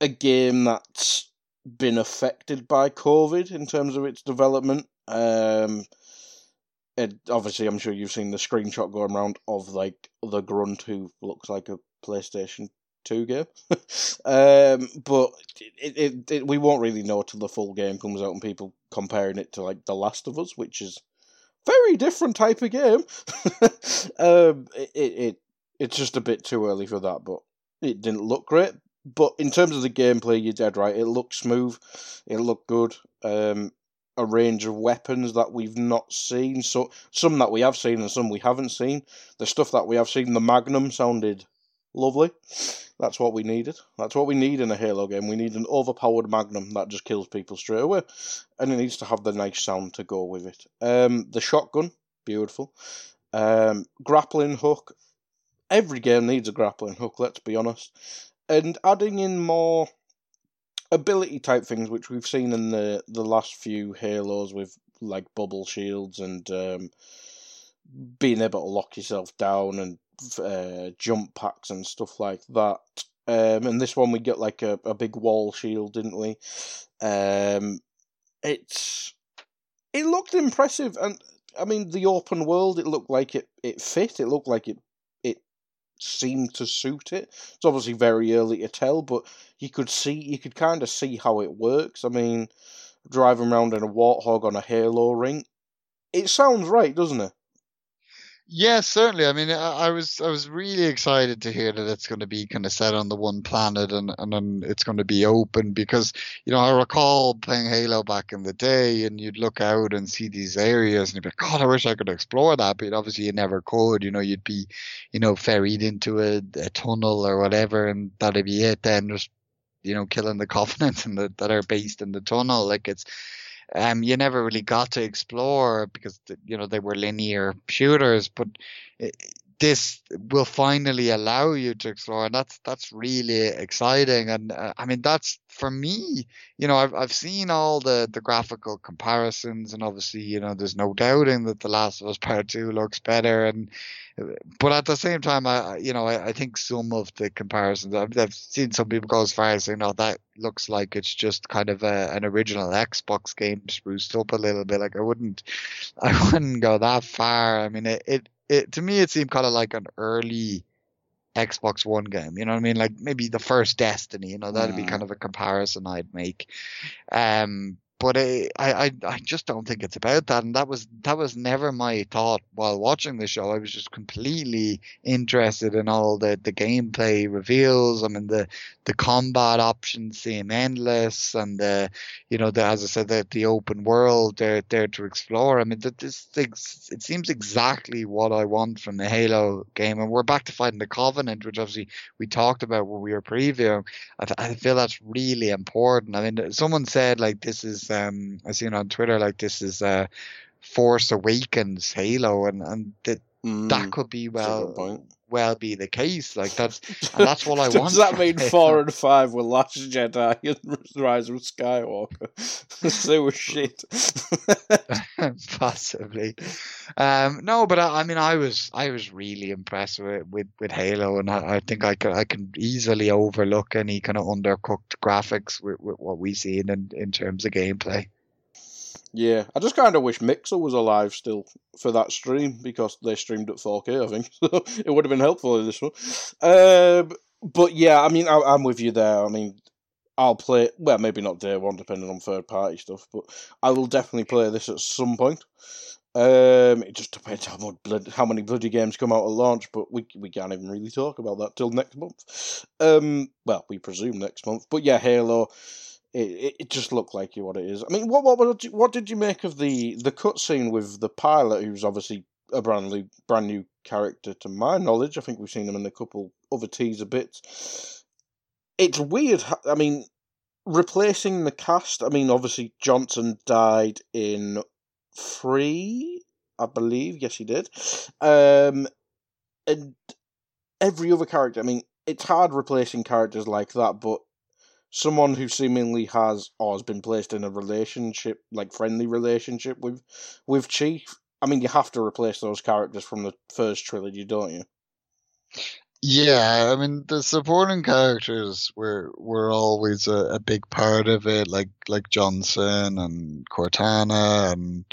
a game that's been affected by COVID in terms of its development. Um, it, obviously, I'm sure you've seen the screenshot going around of like the grunt who looks like a PlayStation Two game. um, but it, it, it we won't really know till the full game comes out and people comparing it to like The Last of Us, which is very different type of game. um, it, it it it's just a bit too early for that, but it didn't look great. But in terms of the gameplay, you're dead right. It looked smooth. It looked good. Um, a range of weapons that we've not seen. So some that we have seen and some we haven't seen. The stuff that we have seen, the Magnum sounded lovely. That's what we needed. That's what we need in a Halo game. We need an overpowered Magnum that just kills people straight away, and it needs to have the nice sound to go with it. Um, the shotgun, beautiful. Um, grappling hook. Every game needs a grappling hook. Let's be honest. And adding in more ability type things, which we've seen in the the last few Halos with like bubble shields and um, being able to lock yourself down and uh, jump packs and stuff like that. Um, and this one we get like a, a big wall shield, didn't we? Um, it's it looked impressive, and I mean the open world. It looked like it it fit. It looked like it it seemed to suit it. It's obviously very early to tell, but you could see you could kind of see how it works. I mean, driving around in a warthog on a Halo ring. It sounds right, doesn't it? Yeah, certainly. I mean, I, I was I was really excited to hear that it's going to be kind of set on the one planet and and then it's going to be open because you know I recall playing Halo back in the day and you'd look out and see these areas and you'd be like, God, I wish I could explore that, but obviously you never could. You know, you'd be you know ferried into a, a tunnel or whatever, and that'd be it. Then just you know killing the covenants and the, that are based in the tunnel. Like it's um, you never really got to explore because you know they were linear shooters, but this will finally allow you to explore, and that's that's really exciting. And uh, I mean, that's for me. You know, I've I've seen all the the graphical comparisons, and obviously, you know, there's no doubting that The Last of Us Part Two looks better, and but at the same time, I you know I, I think some of the comparisons I've, I've seen some people go as far as saying, "No, that looks like it's just kind of a, an original Xbox game spruced up a little bit." Like I wouldn't, I wouldn't go that far. I mean, it it, it to me it seemed kind of like an early Xbox One game. You know what I mean? Like maybe the first Destiny. You know, that'd be kind of a comparison I'd make. Um, but I, I I just don't think it's about that, and that was that was never my thought while watching the show. I was just completely interested in all the the gameplay reveals. I mean the the combat options seem endless, and the you know the as I said the the open world there there to explore. I mean that this things it seems exactly what I want from the Halo game, and we're back to fighting the Covenant, which obviously we talked about when we were previewing. I, I feel that's really important. I mean someone said like this is um I seen on Twitter like this is uh Force Awakens Halo and and that Mm, that could be that's a good well. Well be the case like that's and that's what I Does want Does that mean four and five were Last Jedi and Rise of Skywalker? they were shit. possibly um no but I, I mean I was I was really impressed with with, with Halo and I, I think I can I can easily overlook any kind of undercooked graphics with, with what we see in in terms of gameplay yeah, I just kind of wish Mixer was alive still for that stream because they streamed at 4K, I think. So it would have been helpful in this one. Um, but yeah, I mean, I, I'm with you there. I mean, I'll play, well, maybe not day one, depending on third party stuff, but I will definitely play this at some point. Um, it just depends how much blood, how many bloody games come out at launch, but we we can't even really talk about that till next month. Um, well, we presume next month, but yeah, Halo. It, it, just looked like what it is. I mean, what what what did you, what did you make of the the cutscene with the pilot, who's obviously a brand new brand new character to my knowledge? I think we've seen him in a couple other teaser bits. It's weird. I mean, replacing the cast. I mean, obviously Johnson died in three, I believe. Yes, he did. Um, and every other character. I mean, it's hard replacing characters like that, but someone who seemingly has or has been placed in a relationship, like friendly relationship with with Chief. I mean, you have to replace those characters from the first trilogy, don't you? Yeah, I mean the supporting characters were were always a, a big part of it, like like Johnson and Cortana and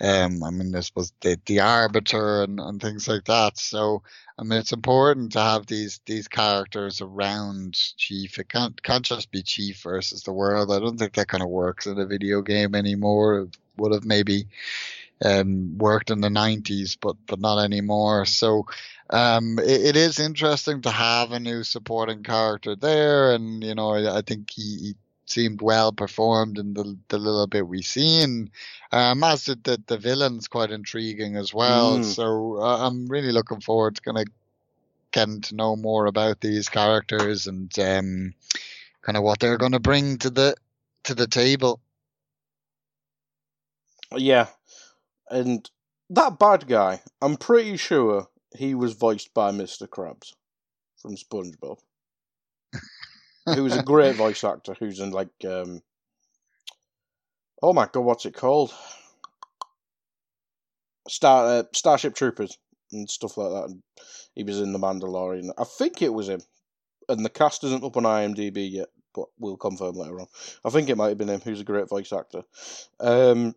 um I mean this was the the Arbiter and, and things like that. So I mean it's important to have these these characters around Chief. It can't can't just be Chief versus the world. I don't think that kind of works in a video game anymore. It would have maybe um worked in the nineties but but not anymore. So um, it, it is interesting to have a new supporting character there, and you know, I, I think he, he seemed well performed in the the little bit we've seen. Um, as did the the villain's quite intriguing as well. Mm. So uh, I'm really looking forward to kind of getting to know more about these characters and um, kind of what they're going to bring to the to the table. Yeah, and that bad guy, I'm pretty sure he was voiced by Mr. Krabs from SpongeBob, who's a great voice actor. Who's in like, um, oh my god, what's it called? Star uh, Starship Troopers and stuff like that. And he was in the Mandalorian. I think it was him, and the cast isn't up on IMDb yet, but we'll confirm later on. I think it might have been him. Who's a great voice actor. Um,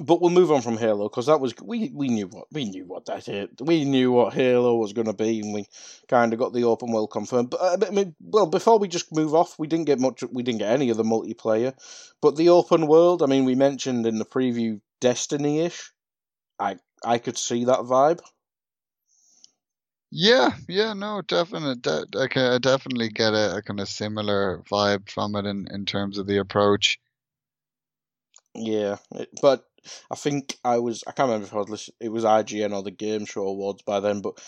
but we'll move on from Halo because that was we we knew what we knew what that. We knew what Halo was going to be, and we kind of got the open world confirmed. But uh, I mean, well, before we just move off, we didn't get much. We didn't get any of the multiplayer, but the open world. I mean, we mentioned in the preview Destiny ish. I I could see that vibe. Yeah, yeah, no, definitely. De- I definitely get a, a kind of similar vibe from it in, in terms of the approach. Yeah, it, but I think I was I can't remember if I was listening. It was IGN or the Game Show Awards by then, but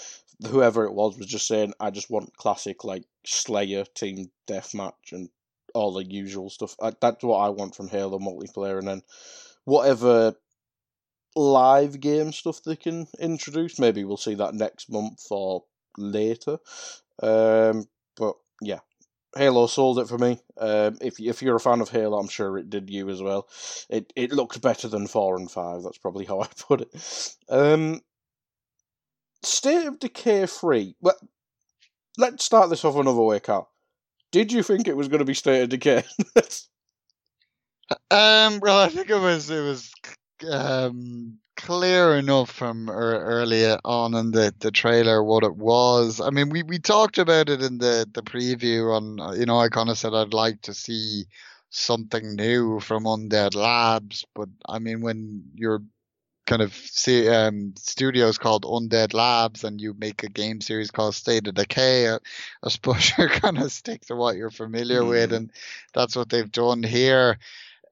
whoever it was was just saying I just want classic like Slayer team deathmatch and all the usual stuff. I, that's what I want from Halo multiplayer, and then whatever live game stuff they can introduce. Maybe we'll see that next month or later. Um, but yeah, Halo sold it for me. Um, if if you're a fan of Halo, I'm sure it did you as well. It it looks better than four and five. That's probably how I put it. Um, State of Decay three. Well, let's start this off another way, Carl. Did you think it was going to be State of Decay? Um, well, I think it was it was um clear enough from ear earlier on in the, the trailer what it was. I mean, we, we talked about it in the, the preview on, you know, I kind of said I'd like to see something new from Undead Labs, but I mean, when you're kind of see um, studios called Undead Labs and you make a game series called State of Decay, I, I suppose you're gonna stick to what you're familiar mm. with, and that's what they've done here.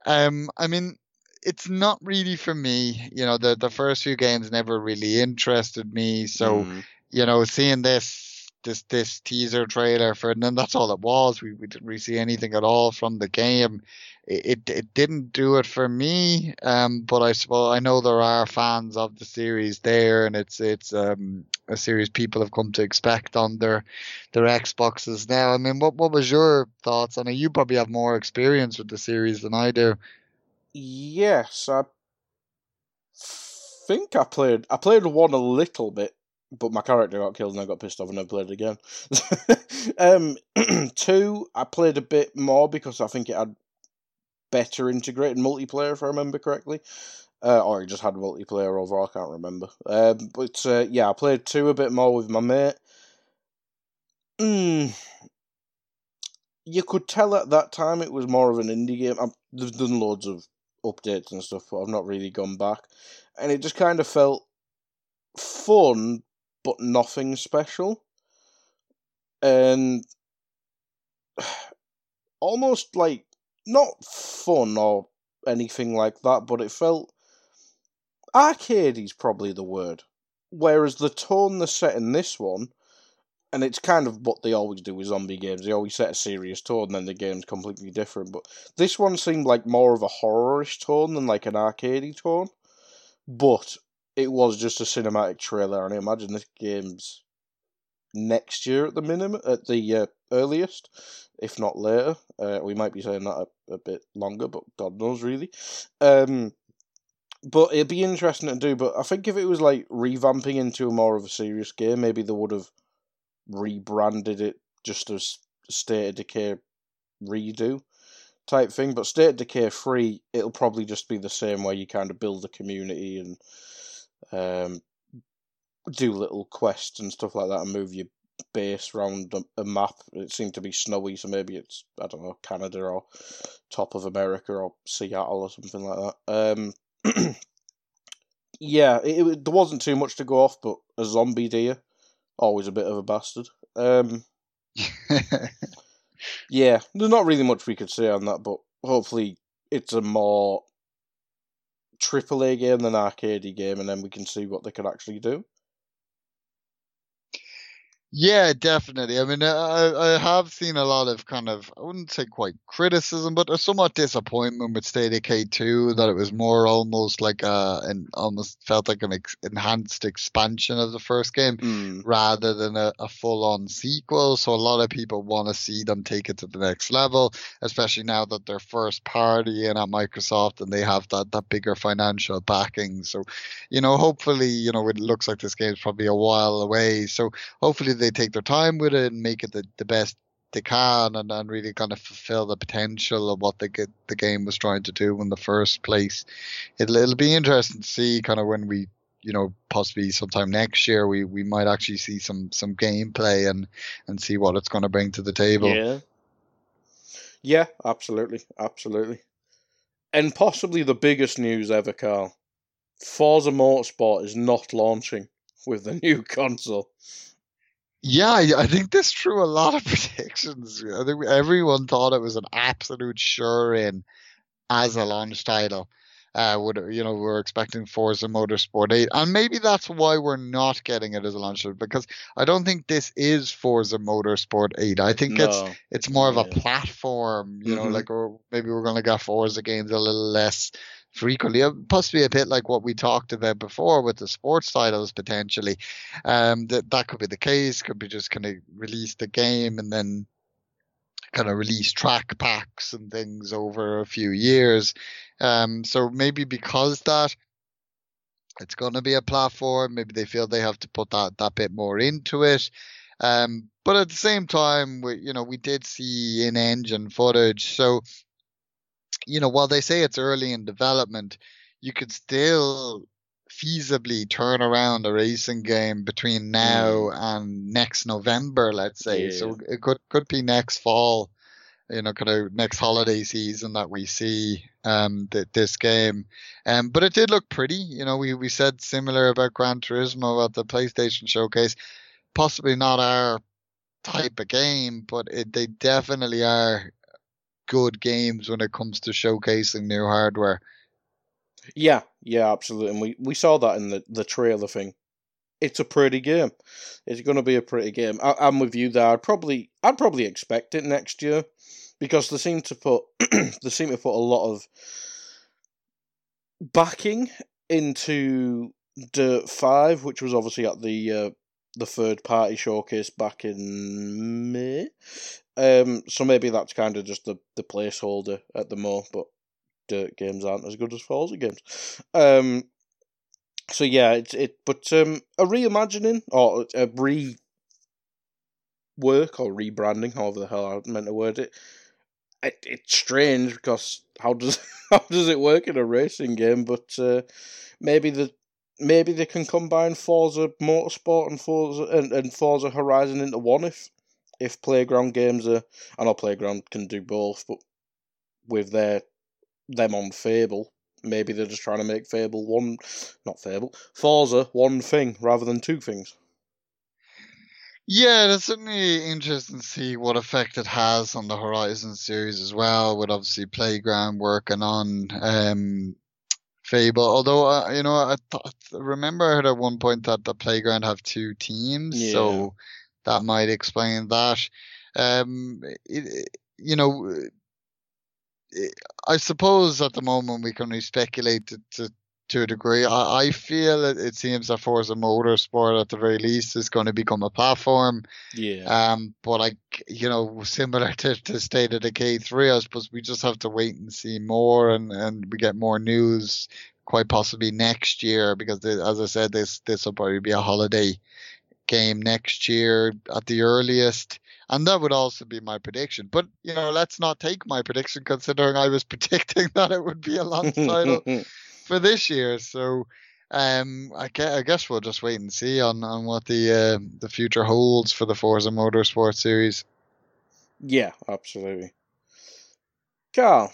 Um, I mean, it's not really for me. You know, the the first few games never really interested me, so mm. you know, seeing this this this teaser trailer for and then that's all it was. We we didn't really see anything at all from the game. It it, it didn't do it for me. Um, but I suppose I know there are fans of the series there, and it's it's um a series people have come to expect on their their Xboxes now. I mean, what what was your thoughts? I mean, you probably have more experience with the series than I do. Yes, I think I played I played one a little bit but my character got killed and I got pissed off and I played again. um, two, I played a bit more because I think it had better integrated multiplayer, if I remember correctly. Uh, or it just had multiplayer overall, I can't remember. Um, but uh, yeah, I played two a bit more with my mate. Mm, you could tell at that time it was more of an indie game. I've, done loads of updates and stuff, but I've not really gone back. And it just kind of felt fun, but nothing special. And almost like not fun or anything like that, but it felt arcadey is probably the word. Whereas the tone they set in this one, and it's kind of what they always do with zombie games. They always set a serious tone, and then the game's completely different. But this one seemed like more of a horrorish tone than like an arcadey tone. But it was just a cinematic trailer, and I imagine this game's next year at the minimum, at the uh, earliest, if not later. Uh, we might be saying that a, a, bit longer, but God knows really. Um, but it'd be interesting to do. But I think if it was like revamping into a more of a serious game, maybe they would have rebranded it just as State of Decay redo type thing. But State of Decay free, it'll probably just be the same way you kind of build a community and um, do little quests and stuff like that and move your base around a, a, map. It seemed to be snowy, so maybe it's I don't know Canada or top of America or Seattle or something like that. Um, yeah, it, it, there wasn't too much to go off, but a zombie deer, always a bit of a bastard. Um, yeah, there's not really much we could say on that, but hopefully it's a more AAA game than arcade game, and then we can see what they can actually do. Yeah, definitely. I mean, I, I have seen a lot of kind of, I wouldn't say quite criticism, but a somewhat disappointment with State of Decay 2 that it was more almost like a, an almost felt like an ex- enhanced expansion of the first game mm. rather than a, a full on sequel. So a lot of people want to see them take it to the next level, especially now that they're first party and at Microsoft and they have that, that bigger financial backing. So, you know, hopefully, you know, it looks like this game's probably a while away. So hopefully they take their time with it and make it the, the best they can and, and really kind of fulfill the potential of what the the game was trying to do in the first place. It'll it'll be interesting to see kind of when we you know possibly sometime next year we, we might actually see some some gameplay and and see what it's going to bring to the table. Yeah. Yeah, absolutely, absolutely. And possibly the biggest news ever, Carl. Forza Motorsport is not launching with the new console. Yeah, I think this threw a lot of predictions. I think everyone thought it was an absolute sure in as a launch title. Uh, would you know we're expecting Forza Motorsport 8, and maybe that's why we're not getting it as a launch title because I don't think this is Forza Motorsport 8. I think no. it's it's more of a platform. You mm-hmm. know, like or maybe we're going to get Forza games a little less frequently, possibly a bit like what we talked about before with the sports titles potentially. Um, that that could be the case. Could be just kind of release the game and then kind of release track packs and things over a few years. Um, so maybe because that it's going to be a platform, maybe they feel they have to put that that bit more into it. Um, but at the same time, we, you know, we did see in engine footage, so you know, while they say it's early in development, you could still feasibly turn around a racing game between now mm. and next November, let's say. Yeah. So it could could be next fall you know, kind of next holiday season that we see um th- this game. Um, but it did look pretty. You know, we we said similar about Gran Turismo at the PlayStation showcase. Possibly not our type of game, but it, they definitely are good games when it comes to showcasing new hardware. Yeah, yeah, absolutely. And we, we saw that in the, the trailer thing. It's a pretty game. It's going to be a pretty game. I, I'm with you there. I'd probably I'd probably expect it next year because they seem to put they seem to put a lot of backing into Dirt Five, which was obviously at the uh, the third party showcase back in May. Um, so maybe that's kind of just the, the placeholder at the moment, but dirt games aren't as good as Forza games. Um, so yeah, it's it, but um, a reimagining or a re work or rebranding, however the hell I meant to word it. it it's strange because how does how does it work in a racing game? But uh, maybe the maybe they can combine Forza Motorsport and Forza and, and Forza Horizon into one if if Playground games are. I know Playground can do both, but with their them on Fable, maybe they're just trying to make Fable one, not Fable, Forza one thing rather than two things. Yeah, it's certainly interesting to see what effect it has on the Horizon series as well, with obviously Playground working on um, Fable. Although, uh, you know, I thought, remember I heard at one point that the Playground have two teams, Yeah. so that might explain that. Um, it, you know, it- I suppose at the moment we can only speculate to, to, to a degree. I, I feel it, it seems that Forza Motorsport at the very least is going to become a platform. Yeah. Um, but like you know, similar to, to State of Decay three, I suppose we just have to wait and see more, and, and we get more news quite possibly next year because the, as I said, this this will probably be a holiday game next year at the earliest. And that would also be my prediction. But you know, let's not take my prediction considering I was predicting that it would be a launch title for this year. So um, I guess, I guess we'll just wait and see on, on what the uh, the future holds for the Forza Motorsport series. yeah, absolutely. Carl,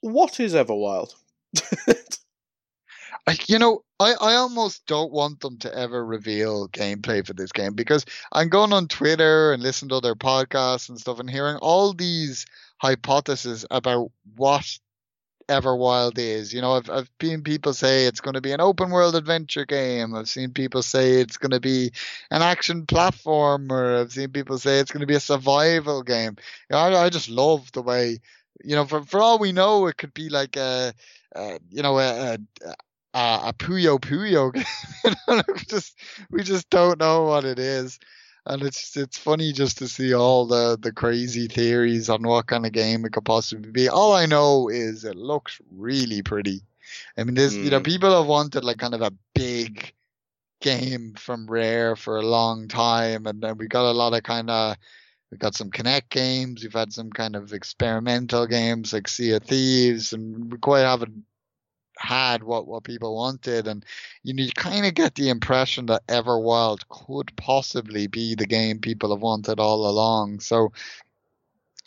what is Everwild? I, you know, I, I almost don't want them to ever reveal gameplay for this game because I'm going on Twitter and listening to other podcasts and stuff and hearing all these hypotheses about what Everwild is. You know, I've I've seen people say it's going to be an open world adventure game. I've seen people say it's going to be an action platformer. I've seen people say it's going to be a survival game. You know, I, I just love the way, you know, for for all we know, it could be like a, a you know, a, a a, a Puyo Puyo game. we just we just don't know what it is, and it's it's funny just to see all the the crazy theories on what kind of game it could possibly be. All I know is it looks really pretty. I mean, there's you know Mm. people have wanted like kind of a big game from Rare for a long time, and then we got a lot of kind of We've got some Kinect games. We've had some kind of experimental games like Sea of Thieves, and we quite haven't had what what people wanted, and you, know you kind of get the impression that Everwild could possibly be the game people have wanted all along. So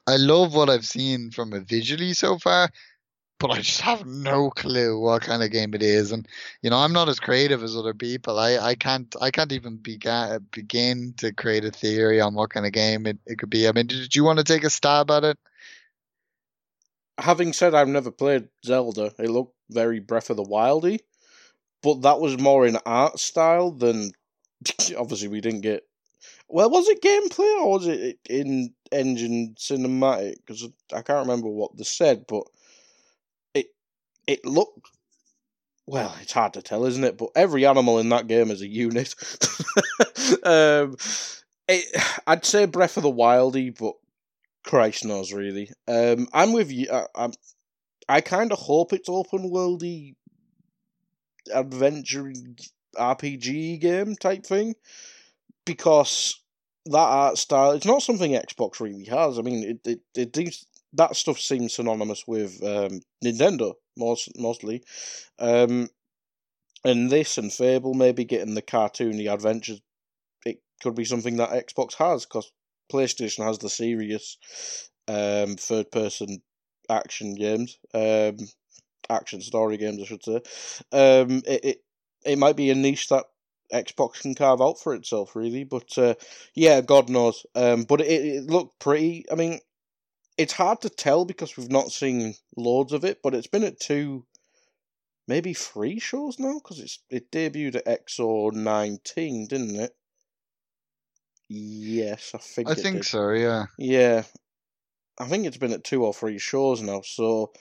I love what I've seen from it visually so far, but I just have no clue what kind of game it is. And you know, I'm not as creative as other people. I, I can't I can't even begin begin to create a theory on what kind of game it, it could be. I mean, did you want to take a stab at it? Having said I've never played Zelda, it looked very Breath of the Wildy, but that was more in art style than. Obviously, we didn't get. Well, was it gameplay or was it in engine cinematic? Because I can't remember what they said, but it it looked. Well, it's hard to tell, isn't it? But every animal in that game is a unit. um, it, I'd say Breath of the Wildy, but Christ knows, really. Um, I'm with you. I, I'm. I kind of hope it's open worldy, adventure RPG game type thing, because that art style it's not something Xbox really has. I mean, it it, it these, that stuff seems synonymous with um, Nintendo most mostly, um, and this and Fable maybe getting the cartoony adventures. It could be something that Xbox has because PlayStation has the serious um, third person action games, um, action story games, I should say. Um, it, it it might be a niche that Xbox can carve out for itself, really. But uh, yeah, God knows. Um, but it, it looked pretty. I mean, it's hard to tell because we've not seen loads of it, but it's been at two, maybe three shows now because it's it debuted at XO nineteen, didn't it? Yes, I think. I think did. so. Yeah. Yeah, I think it's been at two or three shows now, so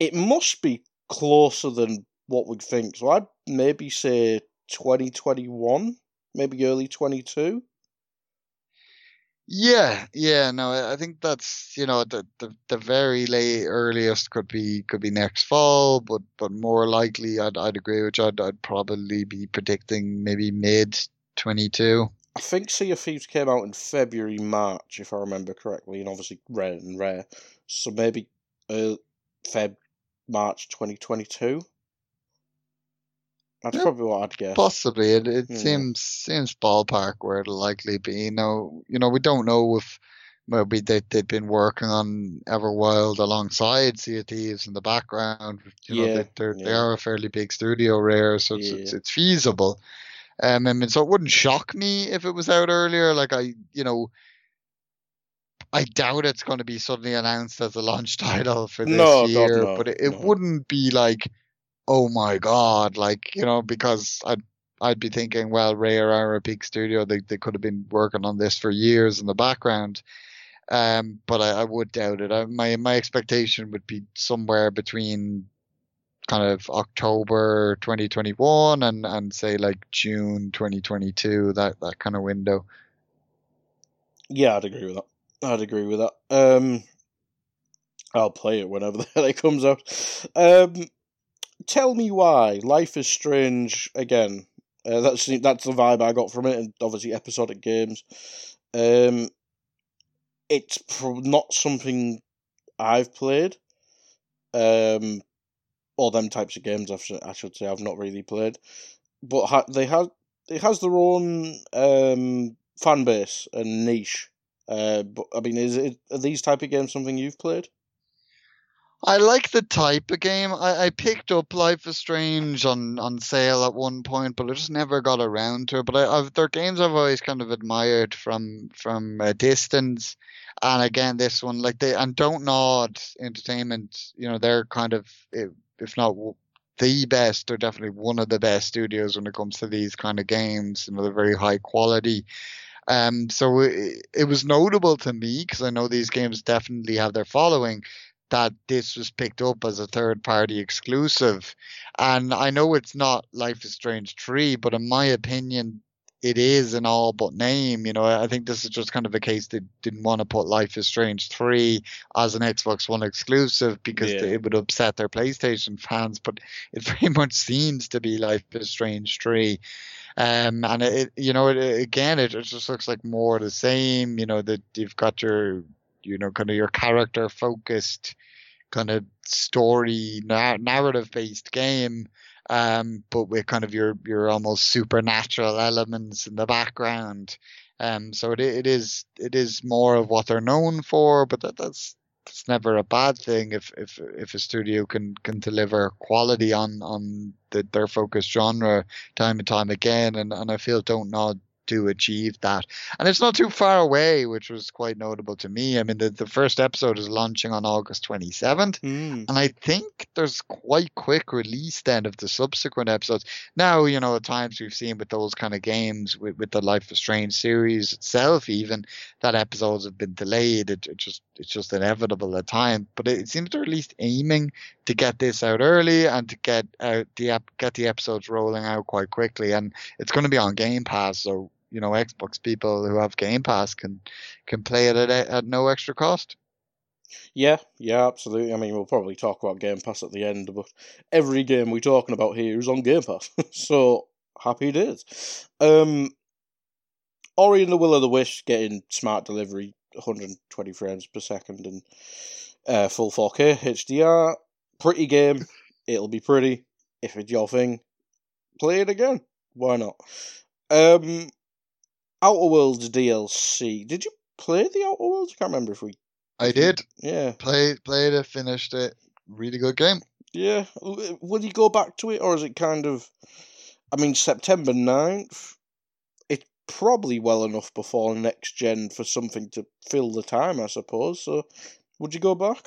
it must be closer than what we'd think. So I'd maybe say twenty twenty one, maybe early twenty two. Yeah, yeah, no, I think that's you know the, the the very late earliest could be could be next fall, but but more likely I'd I'd agree with you. I'd, I'd probably be predicting maybe mid twenty two. I think Sea of Thieves came out in February, March, if I remember correctly, and obviously rare and rare. So maybe uh, Feb, March 2022. That's Yeah, probably what I'd guess. Possibly, it it Yeah. seems seems ballpark where it'll likely be. You know, you know we don't know if maybe they they've been working on Everwild alongside Sea of Thieves in the background. You know, Yeah, they they're, they are a fairly big studio, rare, so it's it's, it's feasible. Um, I mean, so it wouldn't shock me if it was out earlier. Like I, you know, I doubt it's going to be suddenly announced as a launch title for this No, year, no, but it, it no. wouldn't be like, oh my God, like, you know, because I'd, I'd be thinking, well, Rare are a big studio. They, they could have been working on this for years in the background. Um, but I, I would doubt it. I, my, my expectation would be somewhere between kind of October 2021 and, and say like June 2022, that, that kind of window. Yeah, I'd agree with that. I'd agree with that. Um, I'll play it whenever the it comes out. Um, tell me why Life is Strange again. Uh, that's that's the vibe I got from it, and obviously episodic games. Um, it's not something I've played. Um, or them types of games. I should, I should say I've not really played, but ha- they have it has their own um fan base and niche. Uh, but I mean, is it are these type of games something you've played? I like the type of game. I, I picked up Life is Strange on, on sale at one point, but I just never got around to it. But I, I've they're games I've always kind of admired from from a distance. And again, this one, like they and Don't Nod Entertainment, you know, they're kind of if not the best, they're definitely one of the best studios when it comes to these kind of games. You know, they're very high quality. Um, so it, it was notable to me because I know these games definitely have their following that this was picked up as a third party exclusive. And I know it's not Life is Strange 3, but in my opinion, it is in all but name. You know, I think this is just kind of a case they didn't want to put Life is Strange 3 as an Xbox One exclusive because Yeah. it would upset their PlayStation fans, but it very much seems to be Life is Strange 3. Um, and it, you know, it, it- again, it, it just looks like more the same. You know, that you've got your, you know, kind of your character focused, kind of story narrative based game, um, but with kind of your your almost supernatural elements in the background. Um, so it it is it is more of what they're known for, but that, that's that's never a bad thing if if if a studio can can deliver quality on on the, their focused genre time and time again, and, and I feel Don't Nod do achieve that. And it's not too far away, which was quite notable to me. I mean, the, the first episode is launching on August 27th, Mm. and I think there's quite quick release then of the subsequent episodes. Now, you know, at times we've seen with those kind of games, with, with the Life is Strange series itself, even that episodes have been delayed. It, it just it's just inevitable at times. But it, seems they're at least aiming to get this out early and to get out the ep- get the episodes rolling out quite quickly. And it's going to be on Game Pass, so you know, Xbox people who have Game Pass can can play it at, at no extra cost. Yeah, yeah, absolutely. I mean, we'll probably talk about Game Pass at the end, but every game we're talking about here is on Game Pass, so happy days. Um, Ori and the Will of the Wisp getting smart delivery, 120 frames per second, and uh, full 4K HDR. Pretty game. It'll be pretty. If it's your thing, play it again. Why not? Um, Outer Worlds DLC. Did you play the Outer Worlds? I can't remember if we. I did. Yeah. Played, played it, finished it. Really good game. Yeah. Will you go back to it, or is it kind of. I mean, September 9th, it's probably well enough before next gen for something to fill the time, I suppose. So, would you go back?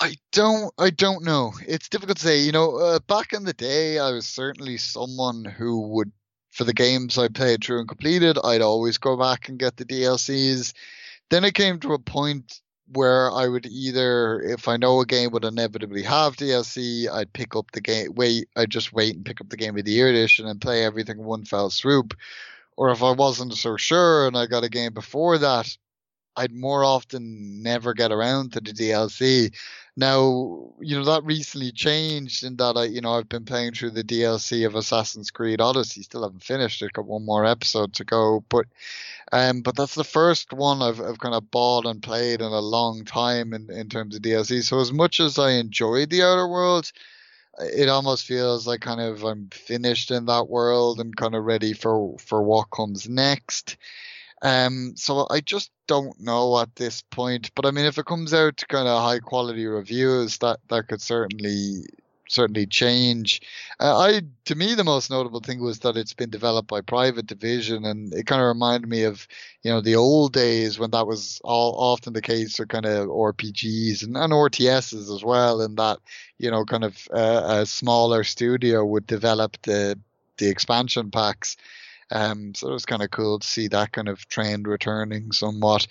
I don't. I don't know. It's difficult to say. You know, uh, back in the day, I was certainly someone who would, for the games I played through and completed, I'd always go back and get the DLCs. Then it came to a point where I would either, if I know a game would inevitably have DLC, I'd pick up the game. Wait, I'd just wait and pick up the game of the year edition and play everything in one fell swoop. Or if I wasn't so sure and I got a game before that, I'd more often never get around to the DLC. Now, you know, that recently changed in that I, you know, I've been playing through the DLC of Assassin's Creed Odyssey. Still haven't finished it. Got one more episode to go. But, um, but that's the first one I've, I've kind of bought and played in a long time in, in terms of DLC. So as much as I enjoyed the Outer Worlds, it almost feels like kind of I'm finished in that world and kind of ready for, for what comes next. Um, so I just don't know at this point. But I mean, if it comes out to kind of high quality reviews, that that could certainly certainly change. Uh, I to me the most notable thing was that it's been developed by Private Division, and it kind of reminded me of you know the old days when that was all often the case for kind of RPGs and, and RTSs as well, and that you know kind of uh, a smaller studio would develop the the expansion packs. Um, so it was kind of cool to see that kind of trend returning somewhat.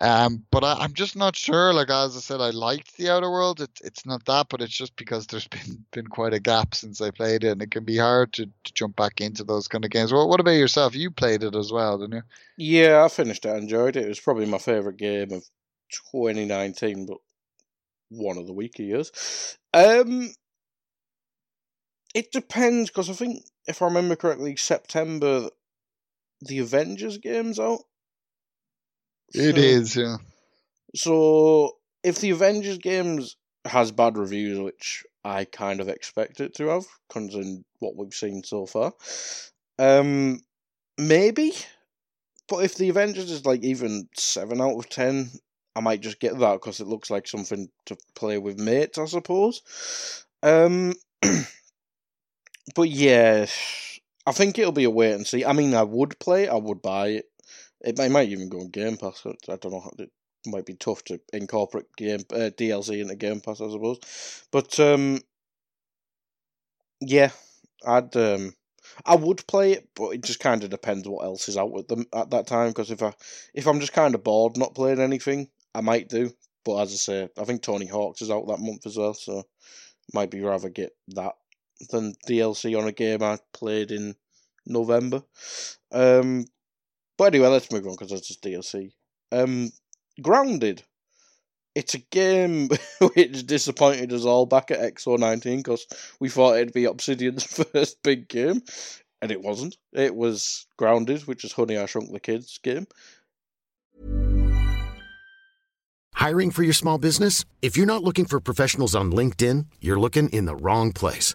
Um, but I, am just not sure. Like as I said, I liked the Outer World. It, it's not that, but it's just because there's been been quite a gap since I played it, and it can be hard to, to jump back into those kind of games. Well, what about yourself? You played it as well, didn't you? Yeah, I finished it. I enjoyed it. It was probably my favorite game of 2019, but one of the weaker years. Um, it depends because I think if I remember correctly, September the Avengers game's out. It so, is, yeah. So if the Avengers games has bad reviews, which I kind of expect it to have, considering what we've seen so far, um, maybe. But if the Avengers is like even seven out of ten, I might just get that because it looks like something to play with mates, I suppose. Um, but yeah, I think it'll be a wait and see. I mean, I would play, I would buy it. It, it might even go on Game Pass. I don't know. It might be tough to incorporate game uh, DLC into Game Pass, I suppose. But um, yeah, I'd um, I would play it, but it just kind of depends what else is out with them at that time. Because if I if I'm just kind of bored, not playing anything, I might do. But as I say, I think Tony Hawk's is out that month as well, so might be rather get that than DLC on a game I played in November. Um, but anyway, let's move on because that's just DLC. Um, Grounded. It's a game which disappointed us all back at XO19 because we thought it'd be Obsidian's first big game, and it wasn't. It was Grounded, which is Honey I Shrunk the Kids game. Hiring for your small business? If you're not looking for professionals on LinkedIn, you're looking in the wrong place.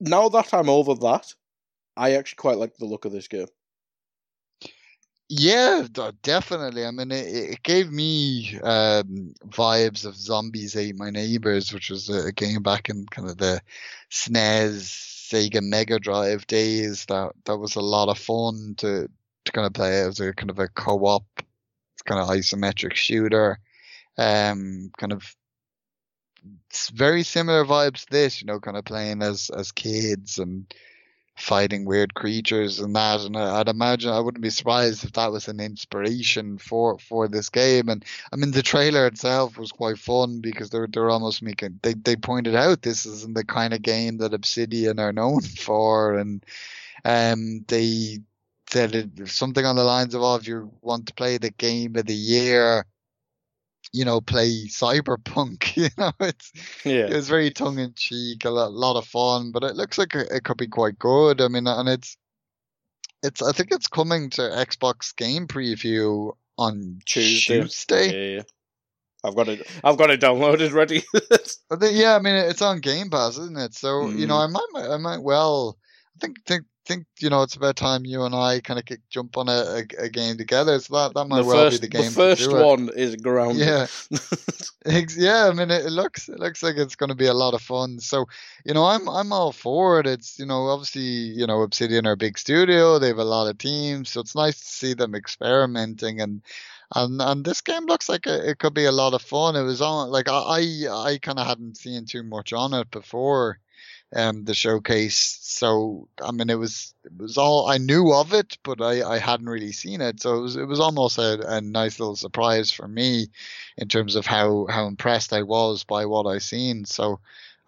Now that I'm over that, I actually quite like the look of this game. Yeah, definitely. I mean, it, it gave me um, vibes of Zombies Ate My Neighbors, which was a, game back in kind of the SNES, Sega Mega Drive days. That that was a lot of fun to to kind of play. It was a kind of a co-op, kind of isometric shooter. Um, kind of very similar vibes to this, you know, kind of playing as as kids and fighting weird creatures and that. And I'd imagine I wouldn't be surprised if that was an inspiration for for this game. And I mean, the trailer itself was quite fun because they're they're almost making they they pointed out this isn't the kind of game that Obsidian are known for, and um they said it, something on the lines of, "Oh, if you want to play the game of the year." You know, play Cyberpunk. You know, it's Yeah. it was very tongue in cheek, a lot, lot of fun, but it looks like it, it could be quite good. I mean, and it's it's I think it's coming to Xbox Game Preview on Tuesday. Tuesday. Yeah, yeah. I've got it. I've got it downloaded ready. Yeah, I mean, it's on Game Pass, isn't it? So you know, Mm. I might, I might well, I think, think, think, you know, it's about time you and I kind of jump on a, a, a game together. So that that might the well first, be the game. the first one is grounded. Yeah. Yeah, I mean, it, it looks it looks like it's going to be a lot of fun. So, you know, I'm I'm all for it. It's you know, obviously, you know, Obsidian are a big studio. They have a lot of teams, so it's nice to see them experimenting and. And and this game looks like it, it could be a lot of fun. It was on like I I, I kind of hadn't seen too much on it before, um the showcase. So I mean it was it was all I knew of it, but I, I hadn't really seen it. So it was it was almost a, a nice little surprise for me in terms of how how impressed I was by what I seen. So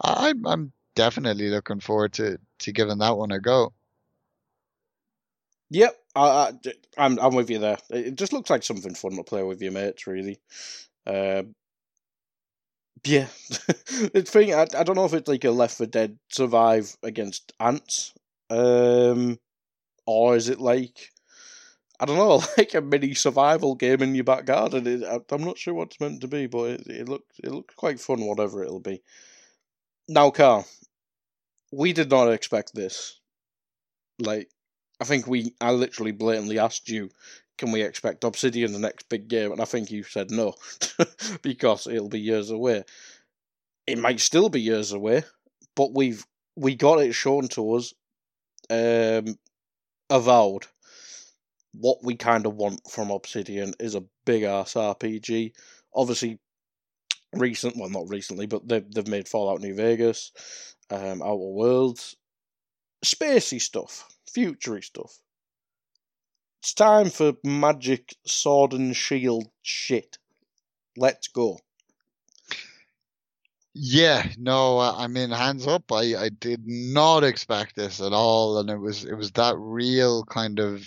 I I'm- definitely looking forward to to giving that one a go. Yep, I, I, I'm I'm with you there. It just looks like something fun to play with your mates, really. Um, yeah, the thing I, I don't know if it's like a Left 4 Dead survive against ants, um, or is it like I don't know, like a mini survival game in your back garden. It, I, I'm not sure what it's meant to be, but it, it looks it looks quite fun, whatever it'll be. Now, Carl, we did not expect this. Like, I think we, I literally blatantly asked you, can we expect Obsidian the next big game? And I think you said no, because it'll be years away. It might still be years away, but we've we got it shown to us, um, avowed. What we kind of want from Obsidian is a big ass RPG. Obviously, recent, well, not recently, but they've they've made Fallout New Vegas, um, Outer Worlds, spacey stuff, futury stuff. It's time for magic sword and shield shit. Let's go. Yeah, no, uh, I mean, hands up, I, I did not expect this at all, and it was it was that real kind of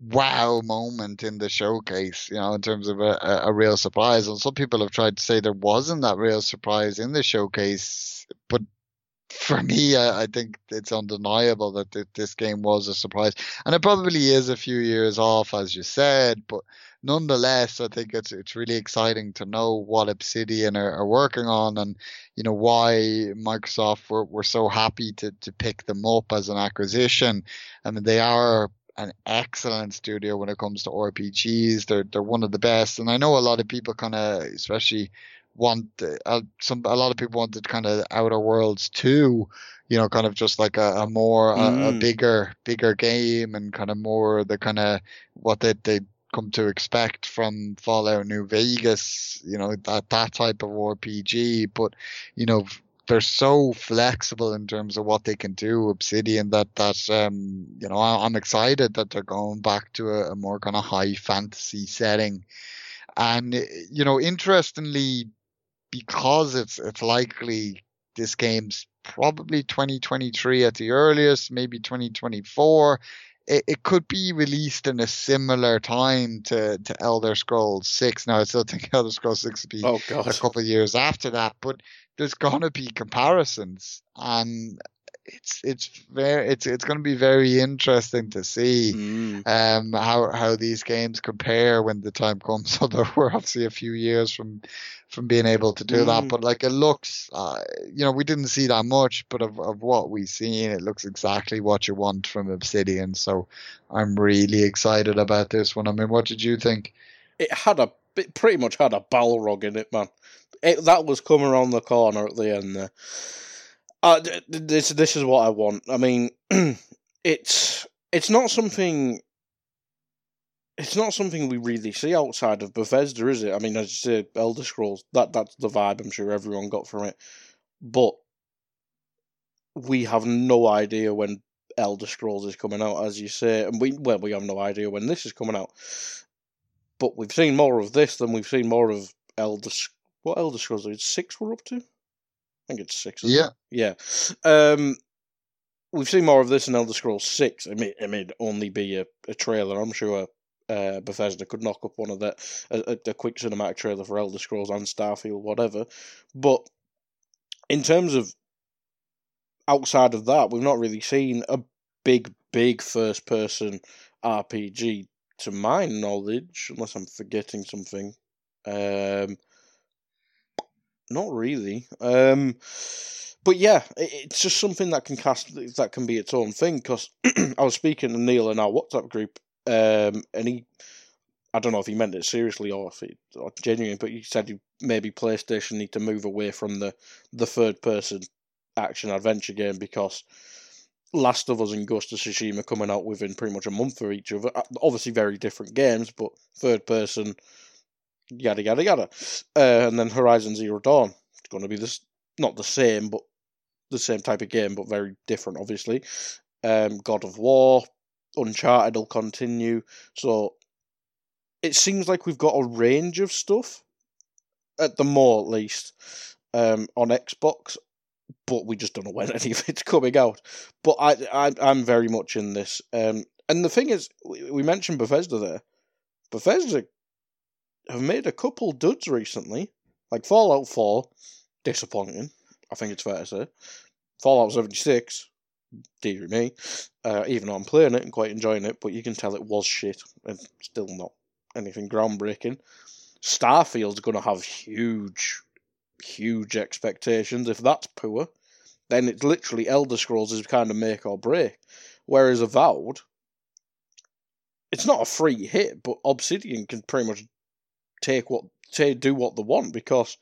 wow moment in the showcase, you know, in terms of a, a, a real surprise. And some people have tried to say there wasn't that real surprise in the showcase, but for me, I, I think it's undeniable that th- this game was a surprise, and it probably is a few years off, as you said, but nonetheless, I think it's it's really exciting to know what Obsidian are, are working on, and you know why Microsoft were, were so happy to to pick them up as an acquisition. I mean, they are an excellent studio when it comes to RPGs. They're they're one of the best, and I know a lot of people kind of, especially want uh, some a lot of people wanted kind of Outer Worlds too, you know, kind of just like a, a more a, a Mm. bigger bigger game and kind of more the kind of what they they come to expect from Fallout New Vegas, you know, that that type of RPG, but you know they're so flexible in terms of what they can do, Obsidian, that that um you know I, I'm excited that they're going back to a, a more kind of high fantasy setting, and you know interestingly, because it's it's likely this game's probably 2023 at the earliest, maybe 2024. It, it could be released in a similar time to, to Elder Scrolls 6. Now, I still think Elder Scrolls 6 would be Oh a couple of years after that, but there's gonna be comparisons, and it's it's very it's it's gonna be very interesting to see Mm. um how how these games compare when the time comes. Although we're obviously a few years from from being able to do that, Mm. but like it looks, uh, you know, we didn't see that much, but of of what we've seen, it looks exactly what you want from Obsidian. So I'm really excited about this one. I mean, what did you think? It had a it pretty much had a Balrog in it, man. It, that was coming around the corner at the end there. Uh, th- th- this this is what I want. I mean, it's it's not something. It's not something we really see outside of Bethesda, is it? I mean, as you say, Elder Scrolls. That that's the vibe I'm sure everyone got from it. But we have no idea when Elder Scrolls is coming out, as you say, and we well we have no idea when this is coming out. But we've seen more of this than we've seen more of Elder. What Elder Scrolls? Six we're up to? I think it's six. isn't it? Yeah, Yeah. Um, we've seen more of this in Elder Scrolls Six. It may, it may only be a, a trailer. I'm sure uh, Bethesda could knock up one of that a, a quick cinematic trailer for Elder Scrolls and Starfield, whatever. But in terms of outside of that, we've not really seen a big, big first person RPG to my knowledge, unless I'm forgetting something. Um, not really. Um, but yeah, it, it's just something that can cast that can be its own thing. Because I was speaking to Neil in our WhatsApp group, um, and he, I don't know if he meant it seriously or if it or genuine, but he said he, maybe PlayStation need to move away from the the third person action adventure game because Last of Us and Ghost of Tsushima coming out within pretty much a month for each other. Uh, Obviously, very different games, but third person, yada yada yada. Uh, and then Horizon Zero Dawn, it's going to be this not the same, but the same type of game, but very different, obviously. Um, God of War, Uncharted will continue. So it seems like we've got a range of stuff, at the more at least, um, on Xbox, but we just don't know when any of it's coming out. But I, I I'm very much in this. Um, and the thing is, we we mentioned Bethesda there. Bethesda have made a couple duds recently, like Fallout 4, disappointing. I think it's fair to say. Fallout 76, dear me, uh, even though I'm playing it and quite enjoying it, but you can tell it was shit and still not anything groundbreaking. Starfield's going to have huge, huge expectations. If that's poor, then it's literally Elder Scrolls is kind of make or break. Whereas Avowed, it's not a free hit, but Obsidian can pretty much take what say do what they want because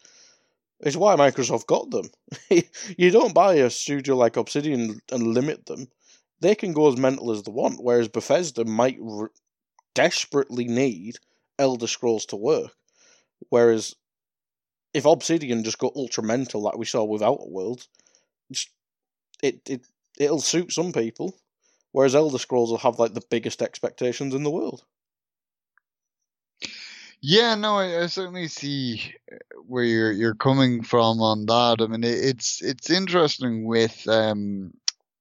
it's why Microsoft got them. you don't buy a studio like Obsidian and limit them; they can go as mental as they want. Whereas Bethesda might r- desperately need Elder Scrolls to work. Whereas if Obsidian just got ultra mental like we saw with Outer Worlds, it it it'll suit some people. Whereas Elder Scrolls will have like the biggest expectations in the world. Yeah, no, I, I certainly see uh, where you're you're coming from on that. I mean, it, it's it's interesting with um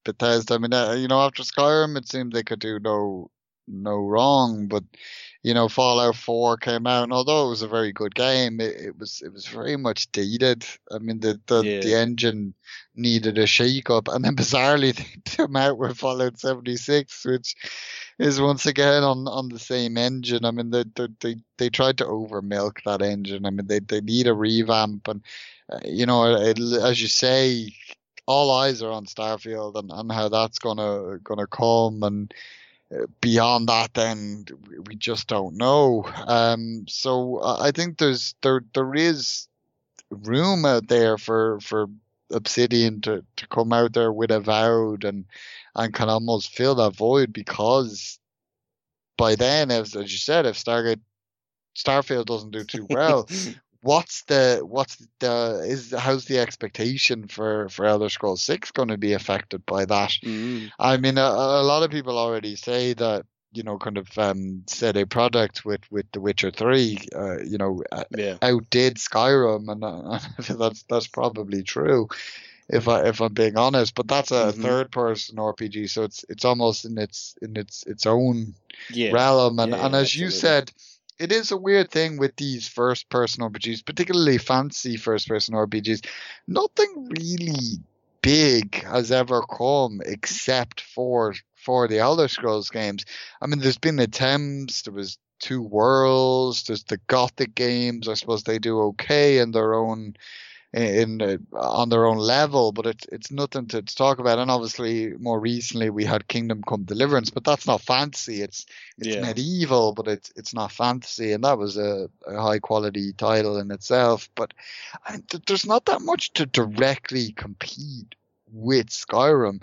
Bethesda. I mean, uh, you know, after Skyrim, it seemed they could do no no wrong, but you know, Fallout 4 came out, and although it was a very good game, it, it was it was very much dated. I mean, the the, the engine needed a shake up, and then bizarrely they came out with Fallout 76, which is once again on on the same engine. I mean, they they they, they tried to over milk that engine. I mean, they they need a revamp, and uh, you know, it, as you say, all eyes are on Starfield and, and how that's gonna gonna come, and beyond that, then we- just don't know. Um, so I I think there's there there is room out there for for Obsidian to, to come out there with Avowed and and can almost fill that void because by then, as as you said, if Stargate Starfield doesn't do too well, what's the what's the is how's the expectation for for Elder Scrolls Six going to be affected by that? Mm. I mean, a, a lot of people already say that you know, kind of um, CD Projekt with with The Witcher Three, uh, you know, uh, Yeah. outdid Skyrim, and uh, that's that's probably true. if I if I'm being honest. But that's a Mhm. third person RPG, so it's it's almost in its in its its own Yeah. realm. And Yeah, and as you said, it is a weird thing with these first person RPGs, particularly fancy first person RPGs. Nothing really big has ever come except for for the Elder Scrolls games. I mean, there's been attempts. There was Two Worlds. There's the Gothic games. I suppose they do okay in their own in uh, on their own level, but it's it's nothing to, to talk about. And obviously, more recently we had Kingdom Come Deliverance, but that's not fancy. It's it's Yeah. medieval, but it's it's not fantasy, and that was a, a high quality title in itself. But th- there's not that much to directly compete with Skyrim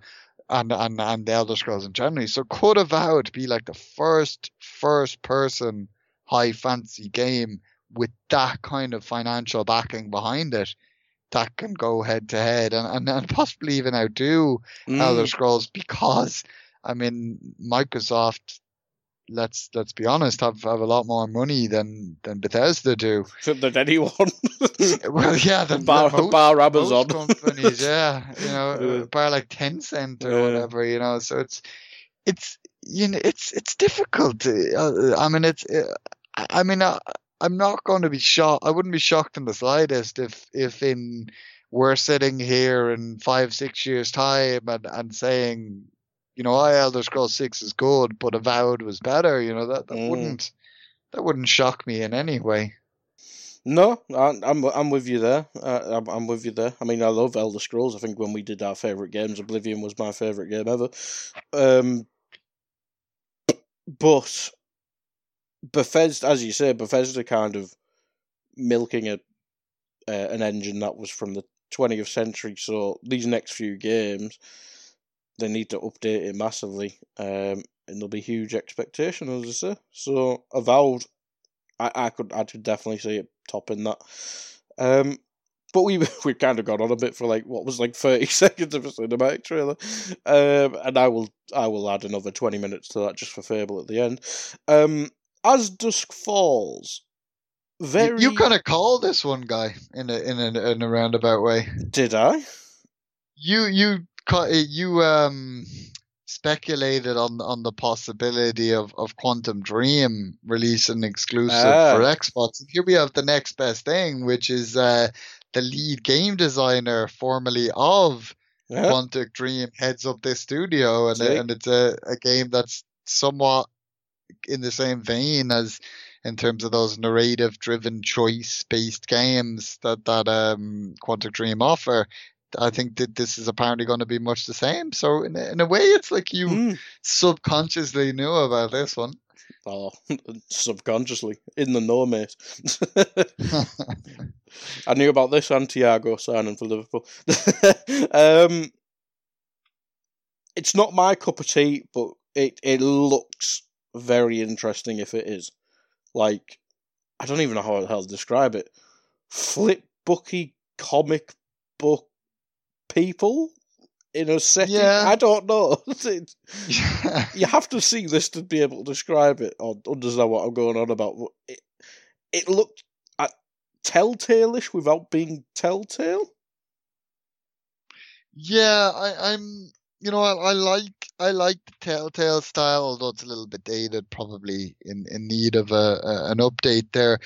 and and and the Elder Scrolls in general. So could Avowed be like the first first person high fantasy game with that kind of financial backing behind it that can go head to head and, and, and possibly even outdo Elder Mm. Scrolls because I mean Microsoft let's let's be honest have, have a lot more money than than Bethesda do. than anyone. Well yeah than, bar, than most, bar Amazon. companies, yeah. You know, Yeah. bar like Tencent or Yeah. whatever, you know. So it's it's you know it's it's difficult. Uh, I mean it's uh, I I mean uh, I'm not going to be shocked. I wouldn't be shocked in the slightest if if in we're sitting here in five six years time and, and saying you know I Elder Scrolls Six is good, but Avowed was better. You know that that Mm. wouldn't that wouldn't shock me in any way. No, I, I'm I'm with you there. Uh, I'm I'm with you there. I mean, I love Elder Scrolls. I think when we did our favorite games, Oblivion was my favorite game ever. Um, but Bethesda, as you say, Bethesda kind of milking a uh, an engine that was from the 20th century. So these next few games, they need to update it massively, um, and there'll be huge expectation, as I say. So Avowed, I, I could I could definitely see it topping that. Um, but we we've kind of gone on a bit for like what was like thirty seconds of a cinematic trailer, um, and I will I will add another twenty minutes to that just for Fable at the end. Um, as dusk falls, very You, kind of call this one guy in a in a in a roundabout way. did I? You you you um speculated on on the possibility of of Quantic Dream releasing exclusive Ah. for Xbox. Here we have the next best thing, which is uh the lead game designer formerly of Yeah. Quantic Dream heads up this studio, and and it's a, a game that's somewhat in the same vein as in terms of those narrative driven choice based games that that um Quantic Dream offer. I think that this is apparently going to be much the same. So in a, in a way, it's like you Mm. subconsciously knew about this one. Oh, subconsciously in the know, mate. I knew about this and Thiago signing for Liverpool. um, it's not my cup of tea, but it it looks very interesting if it is. Like, I don't even know how the hell to describe it. Flip booky comic book people in a setting. Yeah. I don't know. It's- you have to see this to be able to describe it or understand what I'm going on about. It, it looked at telltale-ish without being telltale. Yeah, I, I'm. You know, I, I like I like the Telltale style, although it's a little bit dated, probably in, in need of a, a an update there.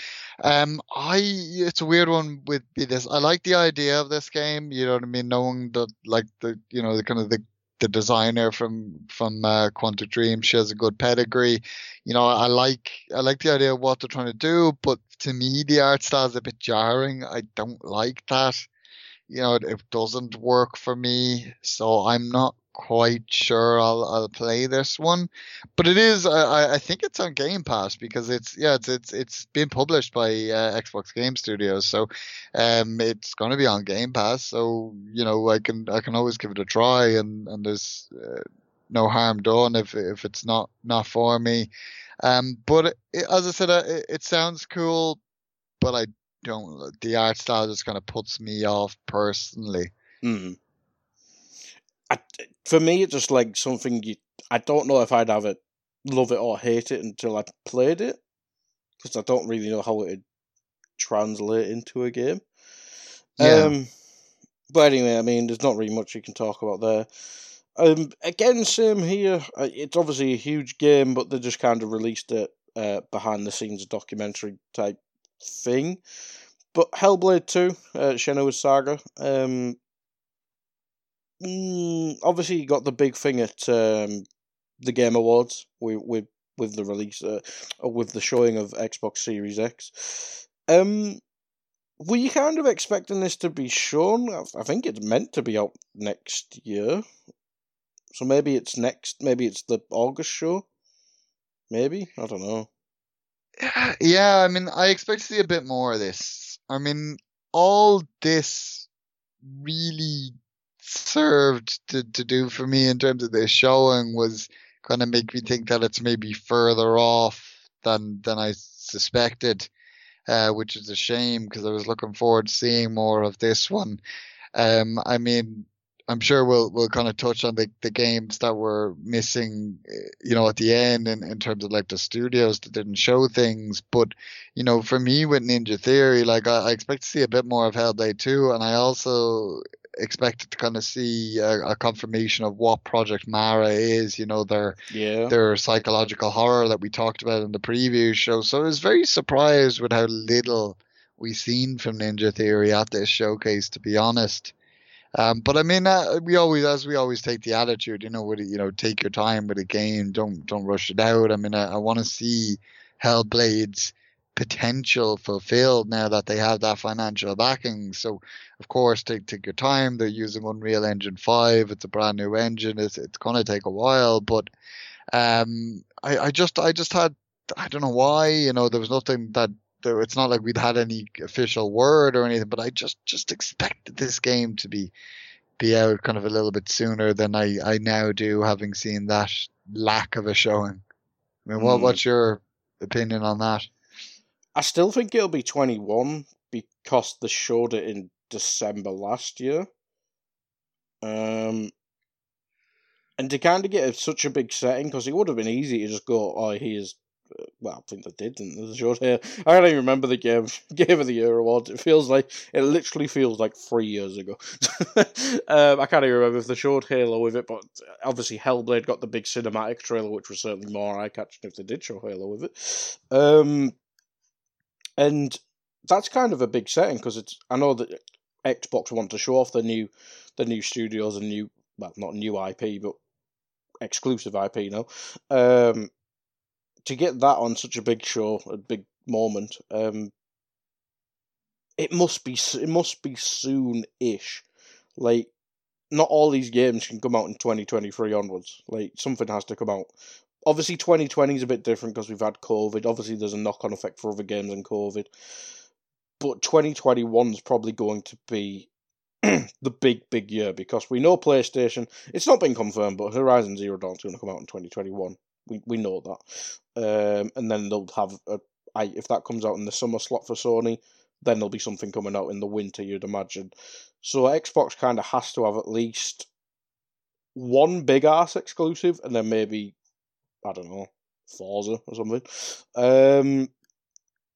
Um, I it's a weird one with this. I like the idea of this game. You know what I mean, knowing that like the you know the kind of the the designer from from uh, Quantic Dream, she has a good pedigree. You know, I like I like the idea of what they're trying to do, but to me, the art style is a bit jarring. I don't like that you know, it, doesn't work for me, so I'm not quite sure I'll I'll play this one. But it is, I I- think it's on Game Pass because it's yeah, it's it's it's been published by uh, Xbox Game Studios, so um, it's going to be on Game Pass. So you know, I can I can always give it a try, and and there's uh, no harm done if if it's not not for me. Um, but it- as I said, uh, it, it sounds cool, but I don't. The art style just kind of puts me off personally. Mm. I, for me, it's just like something you. I don't know if I'd have it, love it or hate it until I played it, because I don't really know how it would translate into a game. Yeah. Um, but anyway, I mean, there's not really much you can talk about there. Um, again, same here. Uh, it's obviously a huge game, but they just kind of released it uh, behind the scenes documentary type thing. But Hellblade 2, uh, Senua's Saga, um, mm, obviously you got the big thing at um, the Game Awards with with, with the release, uh, with the showing of Xbox Series X. Um, were you kind of expecting this to be shown? I think it's meant to be out next year. So maybe it's next, maybe it's the August show. Maybe? I don't know. Yeah, I mean, I expect to see a bit more of this. I mean, all this really served to, to do for me in terms of this showing was kind of make me think that it's maybe further off than than I suspected uh, which is a shame because I was looking forward to seeing more of this one. Um, I mean, I'm sure we'll we'll kind of touch on the, the games that were missing, you know, at the end in, in terms of like the studios that didn't show things. But you know, for me with Ninja Theory, like I, I expect to see a bit more of Hellblade 2, and I also expected to kind of see a, a, confirmation of what Project Mara is. You know, their yeah. their psychological horror that we talked about in the previous show. So I was very surprised with how little we seen from Ninja Theory at this showcase. To be honest. Um, but I mean, uh, we always, as we always take the attitude, you know, with you know, take your time with a game, don't don't rush it out. I mean, I, I want to see Hellblades potential fulfilled now that they have that financial backing. So, of course, take take your time. They're using Unreal Engine five. It's a brand new engine. It's it's gonna take a while, but um, I I just I just had I don't know why you know there was nothing that there. It's not like we'd had any official word or anything, but I just just expected this game to be be out kind of a little bit sooner than I I now do, having seen that lack of a showing. I mean, what mm. what's your opinion on that? I still think it'll be 21 because they showed it in December last year. Um, and to kind of get such a big setting, because it would have been easy to just go, oh, here's. Well, I think they did, didn't they? The short hair. I don't even remember the game, Game of the Year awards. It feels like it literally feels like three years ago. um, I can't even remember if the short Halo with it, but obviously Hellblade got the big cinematic trailer, which was certainly more eye catching if they did show Halo with it. Um, and that's kind of a big setting because it's. I know that Xbox want to show off the new, the new studios and new, well, not new IP, but exclusive IP. Know, um, to get that on such a big show, a big moment, um, it must be it must be soon-ish. Like, not all these games can come out in twenty twenty three onwards. Like, something has to come out obviously 2020 is a bit different because we've had COVID. Obviously, there's a knock on effect for other games and COVID. But 2021 is probably going to be the big, big year because we know PlayStation, it's not been confirmed, but Horizon Zero Dawn is going to come out in 2021. We, we know that. Um, and then they'll have, a, I, if that comes out in the summer slot for Sony, then there'll be something coming out in the winter, you'd imagine. So Xbox kind of has to have at least one big ass exclusive and then maybe I don't know, Forza or something. Um,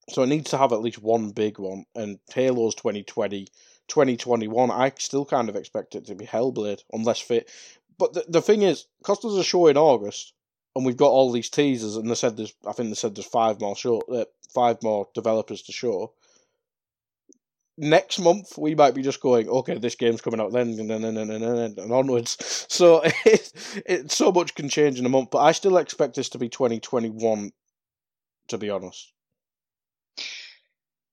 so it needs to have at least one big one, and Halo's 2020, 2021, I still kind of expect it to be Hellblade, unless fit. But the, the thing is, there's a show in August, and we've got all these teasers, and they said there's, I think they said there's five more show, uh, five more developers to show next month we might be just going, okay, this game's coming out then and then and then and, then, and onwards. So it, it so much can change in a month, but I still expect this to be 2021. To be honest.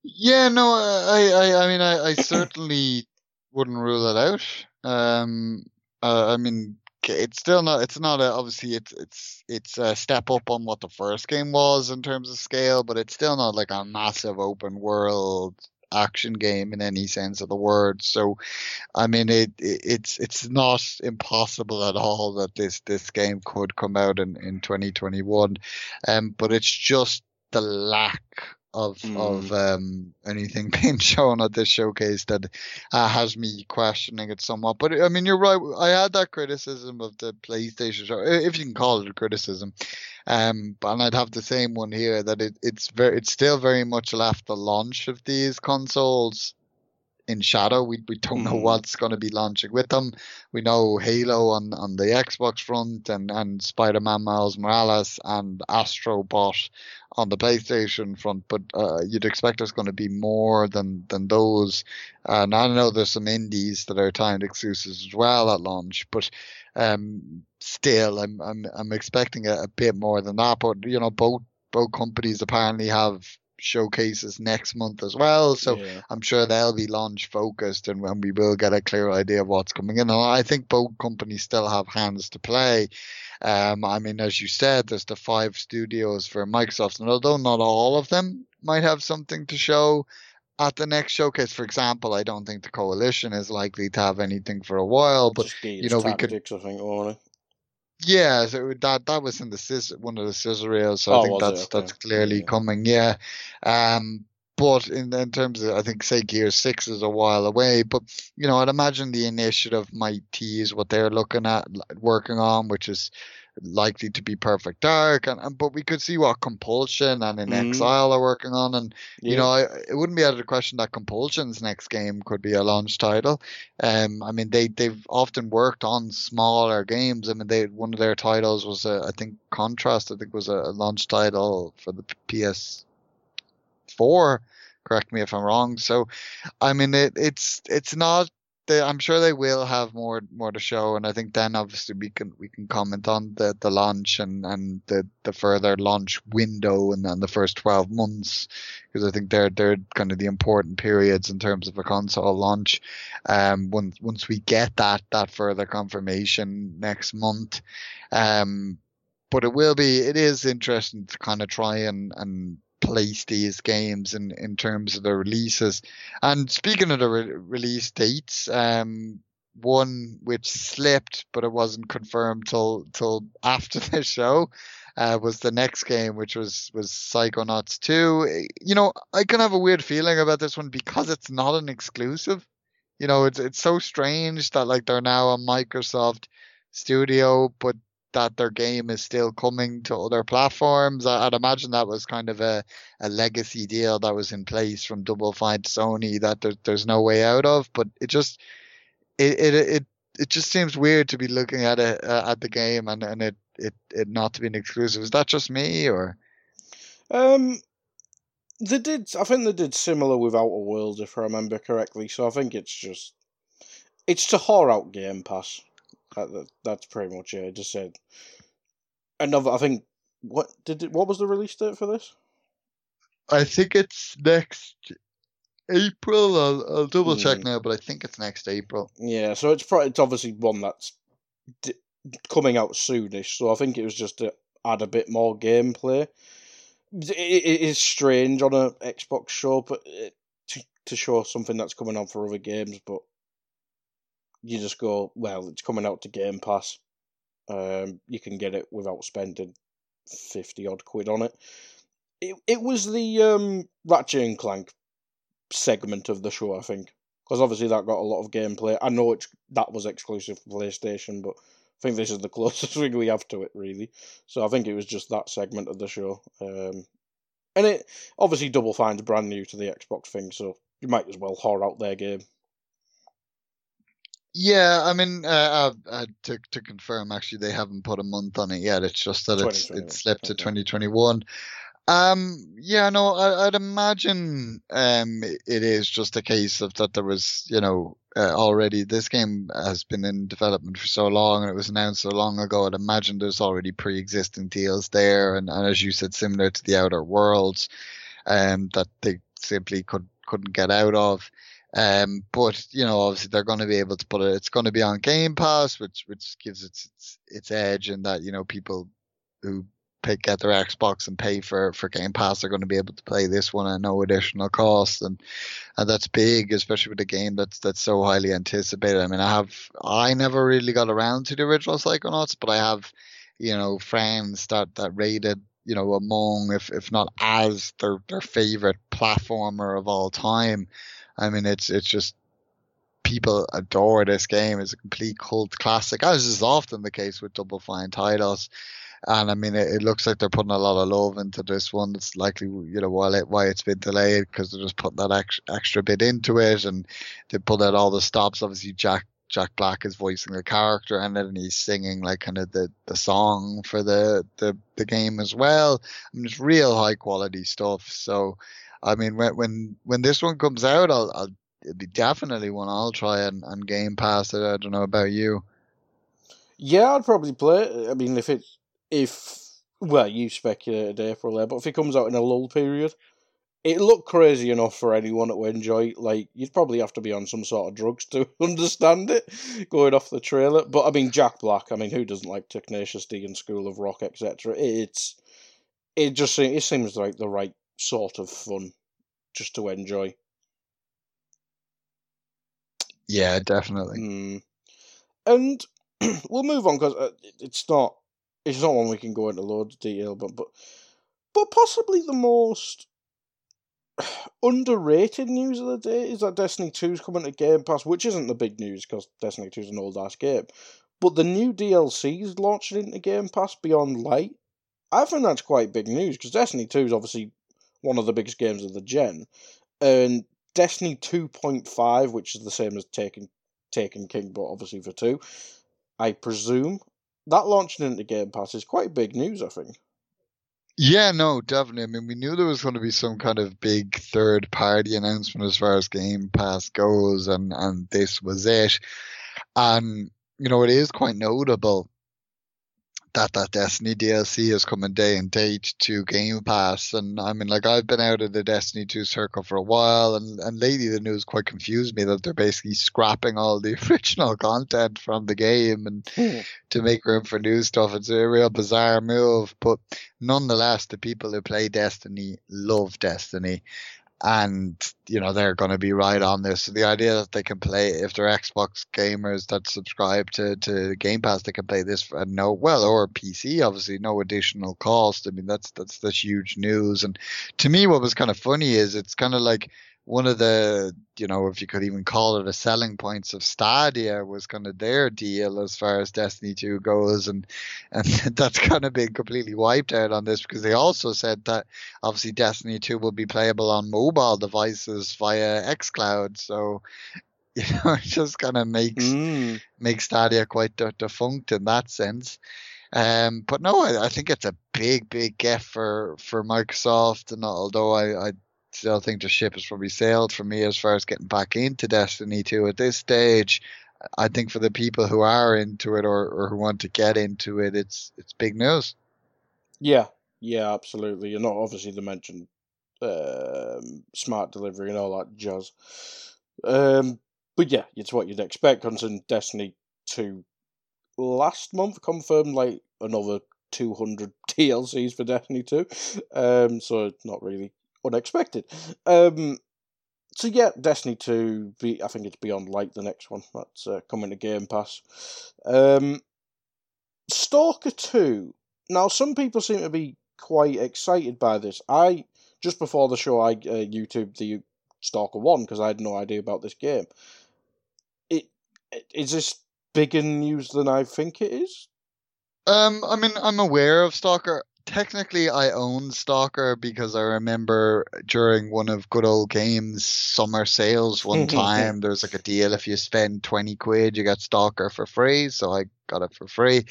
Yeah, no, I, I, I mean, I, I certainly wouldn't rule it out. Um, uh, I mean, it's still not. It's not a, obviously. It's it's it's a step up on what the first game was in terms of scale, but it's still not like a massive open world action game in any sense of the word. So, I mean, it, it, it's it's not impossible at all that this this game could come out in in 2021, um, but it's just the lack of mm. of um, anything being shown at this showcase that uh, has me questioning it somewhat. But I mean, you're right. I had that criticism of the PlayStation show, if you can call it a criticism. Um, and I'd have the same one here that it, it's very it's still very much left the launch of these consoles in shadow. We we don't know Mhm. what's going to be launching with them. We know Halo on on the Xbox front and and Spider-Man Miles Morales and Astro Bot on the PlayStation front, but uh, you'd expect there's going to be more than than those. And I know there's some indies that are timed exclusives as well at launch, but um, still, I'm I'm I'm expecting a, a bit more than that. But you know, both both companies apparently have showcases next month as well, so yeah. I'm sure they'll be launch focused and, when we will get a clear idea of what's coming in. And I think both companies still have hands to play. Um, I mean, as you said, there's the five studios for Microsoft, and although not all of them might have something to show at the next showcase, for example, I don't think the Coalition is likely to have anything for a while, but you know, we could- I think? Yeah, so that that was in the sis one of the scissor so I Oh, think that's Okay. that's clearly Yeah. coming. Yeah, um, but in in terms of I think say Gear Six is a while away, but you know I'd imagine the initiative might tease what they're looking at working on, which is likely to be Perfect Dark, and, and but we could see what Compulsion and In Mhm. Exile are working on, and you know, I, it wouldn't be out of the question that Compulsion's next game could be a launch title. Um, I mean, they they've often worked on smaller games. I mean, they one of their titles was uh, I think Contrast. I think was a, a launch title for the PS4. Correct me if I'm wrong. So, I mean, it, it's it's not. They, I'm sure they will have more more to show, and I think then obviously we can we can comment on the, the launch and, and the, the further launch window and then the first 12 months because I think they're they're kind of the important periods in terms of a console launch. Um, once once we get that that further confirmation next month, um, but it will be it is interesting to kind of try and and place these games in in terms of the releases. And speaking of the re- release dates, um, one which slipped, but it wasn't confirmed till till after the show. Uh, was the next game, which was was Psychonauts 2. You know, I can have a weird feeling about this one because it's not an exclusive. You know, it's it's so strange that like they're now a Microsoft studio, but that their game is still coming to other platforms. I, I'd imagine that was kind of a, a legacy deal that was in place from Double Fine to Sony that there, there's no way out of. But it just it it it, it just seems weird to be looking at it uh, at the game and, and it, it it not to be an exclusive. Is that just me or? Um, they did. I think they did similar with Outer Worlds, if I remember correctly. So I think it's just it's to whore out Game Pass. That, that, that's pretty much it. I just said another. I think what did it, what was the release date for this? I think it's next April. I'll, I'll double check Hmm. now, but I think it's next April. Yeah, so it's pro- it's obviously one that's d- coming out soonish. So I think it was just to add a bit more gameplay. It, it is strange on a Xbox show, but it, to to show something that's coming on for other games, but you just go, well, it's coming out to Game Pass. Um, you can get it without spending fifty odd quid on it. It it was the um, Ratchet and Clank segment of the show, I think, because obviously that got a lot of gameplay. I know it's that was exclusive for PlayStation, but I think this is the closest thing we have to it, really. So I think it was just that segment of the show. Um, and it obviously Double Fine's brand new to the Xbox thing, so you might as well whore out their game. Yeah, I mean, uh, uh, uh, to to confirm, actually, they haven't put a month on it yet. It's just that it's 2021, it's slipped to 2021. Um, yeah, no, I, I'd imagine um it it is just a case of that there was, you know, uh, already this game has been in development for so long and it was announced so long ago. I'd imagine there's already pre-existing deals there, and, and as you said, similar to the Outer Worlds, um, that they simply could couldn't get out of. Um, but you know, obviously they're going to be able to put it. It's going to be on Game Pass, which which gives it its its edge in that you know people who pick get their Xbox and pay for for Game Pass are going to be able to play this one at no additional cost, and and that's big, especially with a game that's that's so highly anticipated. I mean, I have I never really got around to the original Psychonauts, but I have you know friends that that rated you know among if if not as their their favorite platformer of all time. I mean, it's it's just people adore this game. It's a complete cult classic, as is often the case with Double Fine titles. And I mean, it, it, looks like they're putting a lot of love into this one. It's likely, you know, why, it, why it's been delayed because they're just putting that extra, extra bit into it, and they put out all the stops. Obviously, Jack Jack Black is voicing the character in it, and he's singing like kind of the, the song for the, the the game as well. I mean, it's real high quality stuff. So, I mean, when when when this one comes out, I'll, I'll definitely one I'll try and, and Game Pass it. I don't know about you. Yeah, I'd probably play it. I mean, if it if well, you speculated April there, but if it comes out in a lull period, it looked crazy enough for anyone to enjoy. Like you'd probably have to be on some sort of drugs to understand it, going off the trailer. But I mean, Jack Black. I mean, who doesn't like Tenacious D and School of Rock, etc. It's it just it seems like the right sort of fun just to enjoy. Yeah, definitely. Mm. And we'll move on because uh, it's not it's not one we can go into loads of detail, but but but possibly the most underrated news of the day is that Destiny 2 is coming to Game Pass, which isn't the big news because Destiny 2 is an old ass game. But the new DLC is launching into Game Pass Beyond Light. I think that's quite big news because Destiny 2 is obviously one of the biggest games of the gen. And Destiny 2.5, which is the same as Taken, Taken King, but obviously for 2, I presume, that launching into Game Pass is quite big news, I think. Yeah, no, definitely. I mean, we knew there was going to be some kind of big third party announcement as far as Game Pass goes, and, and this was it. And, you know, it is quite notable that that Destiny DLC is coming day and date to Game Pass. And I mean, like I've been out of the Destiny 2 circle for a while, and, and lately the news quite confused me that they're basically scrapping all the original content from the game and hmm. to make room for new stuff. It's a real bizarre move, but nonetheless, the people who play Destiny love Destiny and you know they're going to be right on this. So the idea that they can play if they're Xbox gamers that subscribe to to Game Pass, they can play this for no well or PC, obviously no additional cost. I mean that's that's that's huge news. And to me, what was kind of funny is it's kind of like one of the, you know, if you could even call it a selling points of Stadia was kind of their deal as far as Destiny 2 goes. And, and that's kind of been completely wiped out on this because they also said that obviously Destiny 2 will be playable on mobile devices via xCloud. So, you know, it just kind of makes, mm. makes Stadia quite de- defunct in that sense. Um, but no, I, I, think it's a big, big get for, for Microsoft. And although I, I still think the ship has probably sailed for me as far as getting back into Destiny 2 at this stage. I think for the people who are into it or, or who want to get into it, it's it's big news. Yeah, yeah, absolutely. And not obviously the mention um, smart delivery and all that jazz. Um, but yeah, it's what you'd expect. Considering Destiny 2 last month confirmed like another 200 DLCs for Destiny 2. Um, so not really unexpected. Um, so yeah, Destiny Two. I think it's Beyond Light, the next one that's uh, coming to Game Pass. Um, Stalker Two. Now, some people seem to be quite excited by this. I just before the show, I uh, YouTube the Stalker One because I had no idea about this game. It is this bigger news than I think it is. Um, I mean, I'm aware of Stalker technically I own Stalker because I remember during one of good old games summer sales one time there was like a deal if you spend 20 quid you get Stalker for free so I got it for free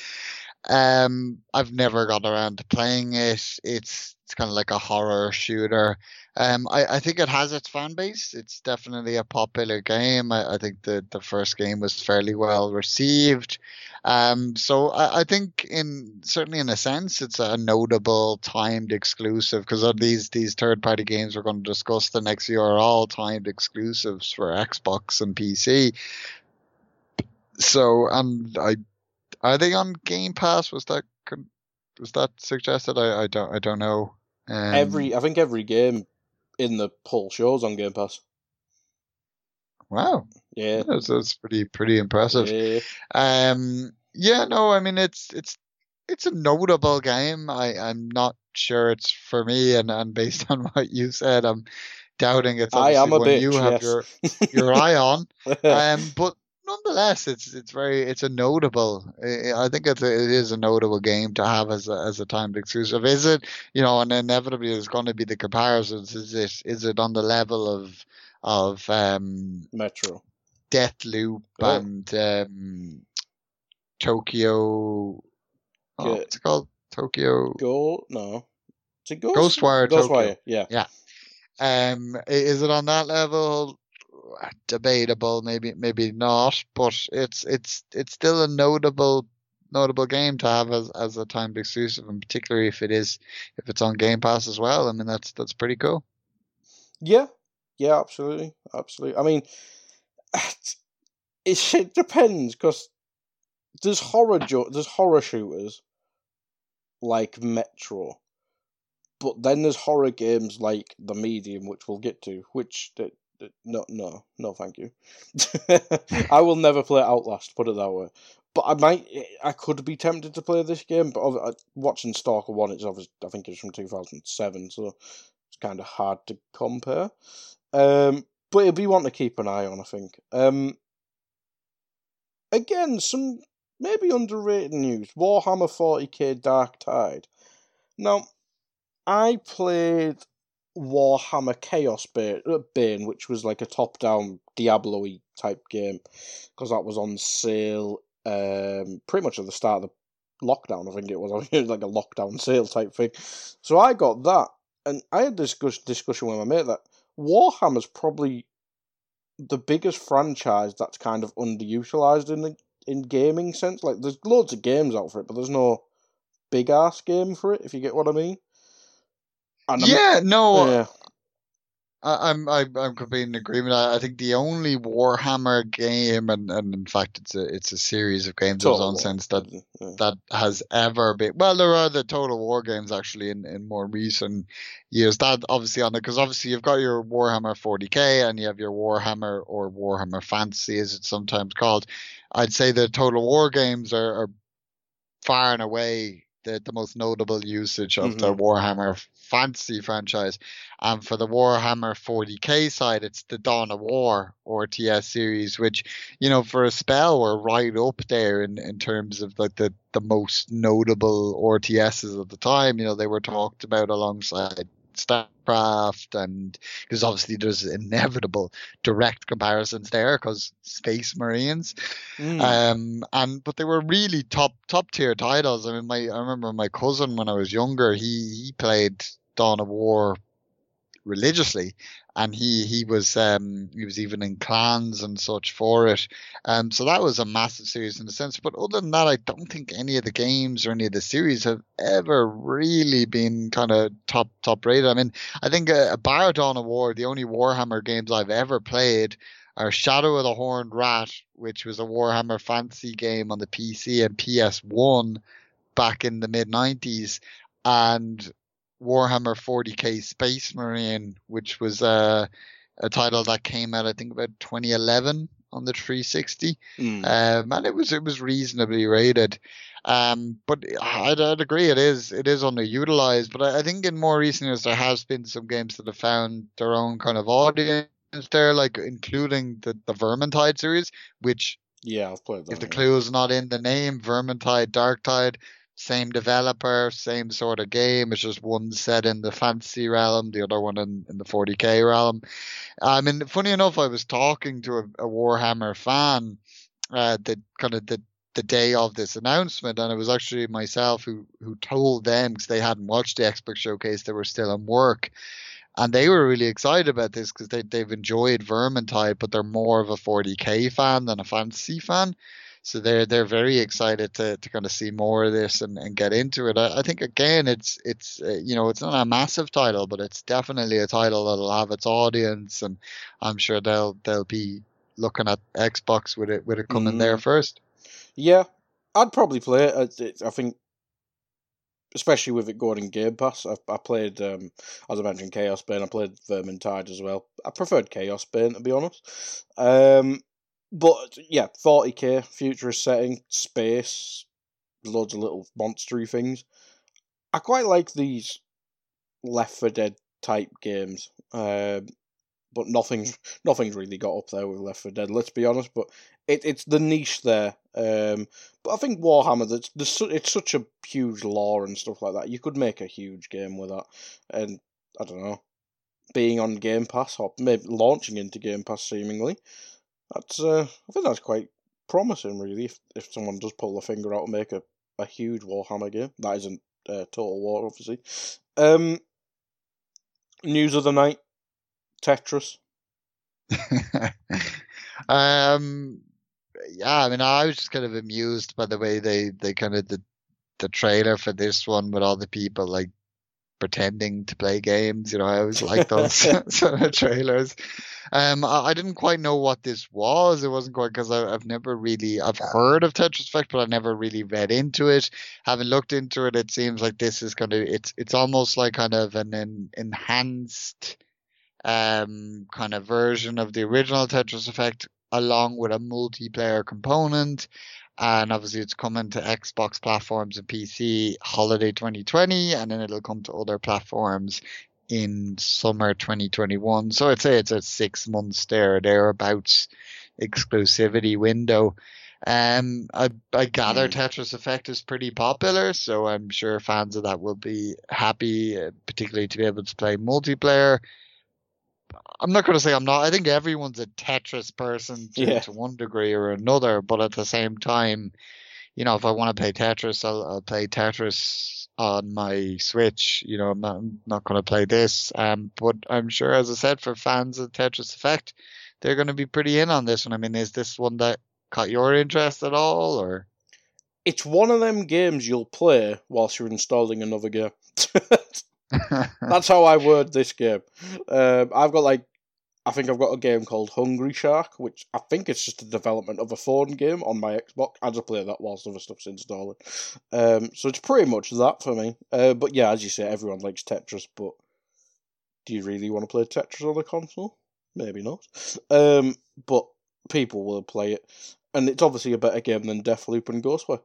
um I've never got around to playing it it's it's kind of like a horror shooter um, I, I think it has its fan base. It's definitely a popular game. I, I think the, the first game was fairly well received. Um, so I, I think in certainly in a sense it's a notable timed exclusive because these these third party games we're going to discuss the next year are all timed exclusives for Xbox and PC. So and I are they on Game Pass? Was that was that suggested? I, I don't I don't know. Um, every I think every game in the whole shows on Game Pass. Wow. Yeah. That's, that's pretty pretty impressive. Yeah. Um yeah, no, I mean it's it's it's a notable game. I, I'm not sure it's for me and, and based on what you said, I'm doubting it's I am a one bitch. you have yes. your your eye on. Um, but nonetheless, it's it's very it's a notable. I think it's a, it is a notable game to have as a as a timed exclusive. Is it? You know, and inevitably there's going to be the comparisons. Is it is it on the level of of um, Metro. Deathloop Oh. and um, Tokyo? Oh, what's it called? Tokyo. Go no. It's a Ghost? Ghostwire Tokyo. Ghostwire, yeah. Um, is it on that level? Debatable, maybe, maybe not. But it's it's it's still a notable notable game to have as as a timed exclusive, and particularly if it is if it's on Game Pass as well. I mean, that's that's pretty cool. Yeah, yeah, absolutely, absolutely. I mean, it, it depends because there's horror jo- there's horror shooters like Metro, but then there's horror games like The Medium, which we'll get to. Which no, no, no, thank you. I will never play Outlast. Put it that way. But I might, I could be tempted to play this game. But uh, watching Stalker One, it's obviously, I think it's from two thousand seven, so it's kind of hard to compare. Um, but it'll be one to keep an eye on, I think. Um, again, some maybe underrated news: Warhammer 40k Darktide. Now, I played Warhammer Chaos Bane, uh, which was like a top-down Diablo-y type game, because that was on sale um, pretty much at the start of the lockdown. I think it was. I think it was like a lockdown sale type thing. So I got that, and I had this discussion with my mate that Warhammer's probably the biggest franchise that's kind of underutilized in the in gaming sense. Like, there's loads of games out for it, but there's no big ass game for it. If you get what I mean. Yeah, no, uh, yeah. I, I'm I, I'm completely in agreement. I, I think the only Warhammer game, and, and in fact, it's a it's a series of games of its Total own sense that Yeah. that has ever been. Well, there are the Total War games actually in, in more recent years. That obviously on it because obviously you've got your Warhammer 40k and you have your Warhammer or Warhammer Fantasy as it's sometimes called. I'd say the Total War games are, are far and away the, the most notable usage of the Mhm. Warhammer Fantasy franchise. And for the Warhammer 40k side, it's the Dawn of War or TS series, which, you know, for a spell were right up there in, in terms of like the, the most notable RTSs of the time. You know, they were talked about alongside StarCraft and because obviously there's inevitable direct comparisons there because Space Marines. Mm. Um, and but they were really top top tier titles. I mean, my I remember my cousin when I was younger, he he played Dawn of War religiously, and he he was um he was even in clans and such for it. Um, so that was a massive series in a sense. But other than that, I don't think any of the games or any of the series have ever really been kind of top top rated. I mean, I think a, a of War, the only Warhammer games I've ever played are Shadow of the Horned Rat, which was a Warhammer fantasy game on the PC and PS1 back in the mid 90s, and Warhammer 40k Space Marine, which was a, a title that came out, I think, about 2011 on the 360. Mm. Um, and it was it was reasonably rated. Um, but I'd, I'd agree it is it is underutilized. But I, I think in more recent years there has been some games that have found their own kind of audience there, like including the the Vermintide series, which yeah, I've played that. if the clue is not in the name, Vermintide, Darktide, same developer, same sort of game. It's just one set in the fantasy realm, the other one in, in the 40k realm. I mean, funny enough, I was talking to a, a Warhammer fan, uh, the kind of the the day of this announcement, and it was actually myself who who told them because they hadn't watched the Xbox showcase, they were still in work. And they were really excited about this because they, they've enjoyed Vermintide, but they're more of a 40k fan than a fantasy fan. So they're they're very excited to, to kind of see more of this and, and get into it. I, I think again, it's it's uh, you know it's not a massive title, but it's definitely a title that'll have its audience, and I'm sure they'll they'll be looking at Xbox with it with it coming there first. Yeah, I'd probably play it. I- I think, especially with it going in Game Pass. I, I played, um, as I mentioned, Chaos Bane. I played Vermintide as well. I preferred Chaos Bane to be honest. Um, but yeah, forty k futurist setting, space, loads of little monstery things. I quite like these Left 4 Dead type games. Um, but nothing's nothing's really got up there with Left 4 Dead. Let's be honest, but it, it's the niche there. Um, but I think Warhammer, that's it's such a huge lore and stuff like that. You could make a huge game with that, and I don't know, being on Game Pass or maybe launching into Game Pass seemingly. That's uh, I think that's quite promising, really. If if someone does pull the finger out and make a, a huge Warhammer game, that isn't uh, Total War, obviously. Um, news of the night: Tetris. um, yeah, I mean, I was just kind of amused by the way they they kind of did the trailer for this one with all the people like pretending to play games. You know, I always like those sort of trailers. Um, I, I, didn't quite know what this was. It wasn't quite because I've never really I've heard of Tetris Effect, but I never really read into it. Having looked into it, it seems like this is kind of it's it's almost like kind of an, an enhanced um kind of version of the original Tetris Effect along with a multiplayer component and obviously it's coming to Xbox platforms and PC holiday 2020, and then it'll come to other platforms in summer 2021. So I'd say it's a six months there thereabouts exclusivity window. Um, I I gather mm. Tetris Effect is pretty popular, so I'm sure fans of that will be happy, uh, particularly to be able to play multiplayer. I'm not going to say I'm not. I think everyone's a Tetris person to, yeah. to one degree or another, but at the same time, you know, if I want to play Tetris, I'll, I'll play Tetris on my Switch. You know, I'm not, I'm not going to play this. Um, but I'm sure, as I said, for fans of Tetris Effect, they're going to be pretty in on this one. I mean, is this one that caught your interest at all, or? It's one of them games you'll play whilst you're installing another game. That's how I word this game. Um, I've got like, I think I've got a game called Hungry Shark, which I think it's just a development of a phone game on my Xbox. I just play that whilst other stuff's installing. Um, so it's pretty much that for me. Uh, but yeah, as you say, everyone likes Tetris, but do you really want to play Tetris on a console? Maybe not. Um, but people will play it. And it's obviously a better game than Deathloop and Ghostwire.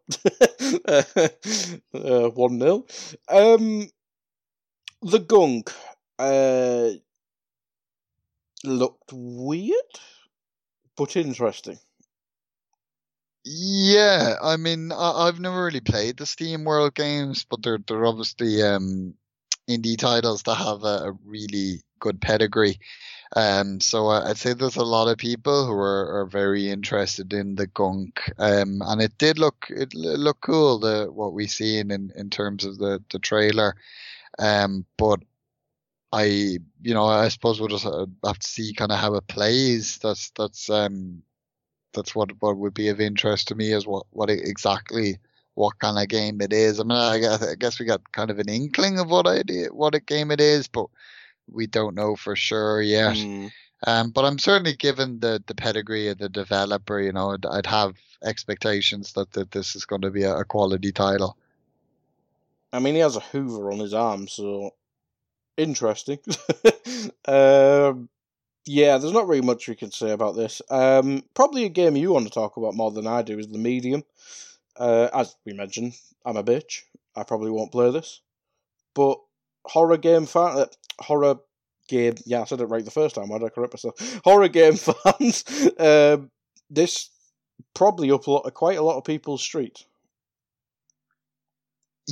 uh, 1 0. Um, the gunk uh, looked weird, but interesting. Yeah, I mean, I, have never really played the SteamWorld games, but they're they're obviously um, indie titles that have a, a really good pedigree. Um, so I'd say there's a lot of people who are, are very interested in the gunk. Um, and it did look it looked cool the what we seen in, in terms of the, the trailer. Um, but I, you know, I suppose we'll just uh, have to see kind of how it plays. That's that's um, that's what what would be of interest to me is what what exactly what kind of game it is. I mean, I guess, I guess we got kind of an inkling of what idea what a game it is, but we don't know for sure yet. Mm. Um, but I'm certainly given the the pedigree of the developer, you know, I'd, I'd have expectations that, that this is going to be a, a quality title. I mean, he has a Hoover on his arm, so interesting. um, yeah, there's not really much we can say about this. Um, probably a game you want to talk about more than I do is the Medium. Uh, as we mentioned, I'm a bitch. I probably won't play this, but horror game fan, uh, horror game. Yeah, I said it right the first time. Why did I correct myself? Horror game fans. um, this probably up a lot, quite a lot of people's street.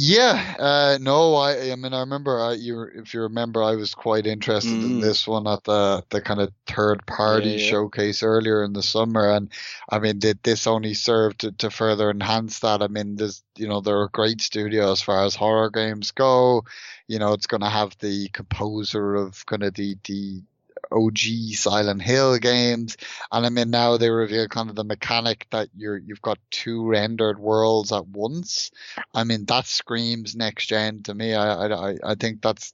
Yeah, uh, no, I, I mean, I remember, I, you, if you remember, I was quite interested mm. in this one at the the kind of third party yeah, yeah. showcase earlier in the summer, and I mean, did this only serve to, to further enhance that? I mean, there's, you know, they're a great studio as far as horror games go. You know, it's going to have the composer of kind of the the OG Silent Hill games. And I mean, now they reveal kind of the mechanic that you're, you've got two rendered worlds at once. I mean, that screams next gen to me. I, I, I think that's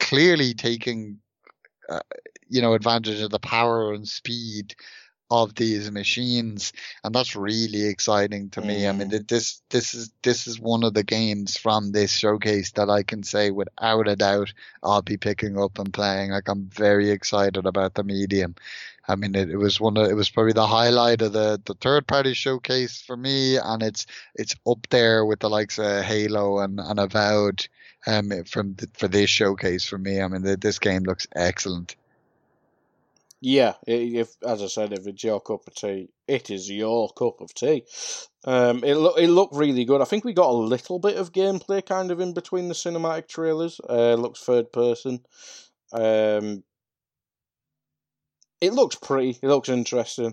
clearly taking, uh, you know, advantage of the power and speed of these machines, and that's really exciting to me. I mean, this this is this is one of the games from this showcase that I can say without a doubt I'll be picking up and playing. Like I'm very excited about the medium. I mean, it, it was one of it was probably the highlight of the the third party showcase for me, and it's it's up there with the likes of Halo and and Avowed um from the, for this showcase for me. I mean, the, this game looks excellent. Yeah, if as I said, if it's your cup of tea, it is your cup of tea. Um, it look it looked really good. I think we got a little bit of gameplay kind of in between the cinematic trailers. Uh, looks third person. Um, it looks pretty. It looks interesting.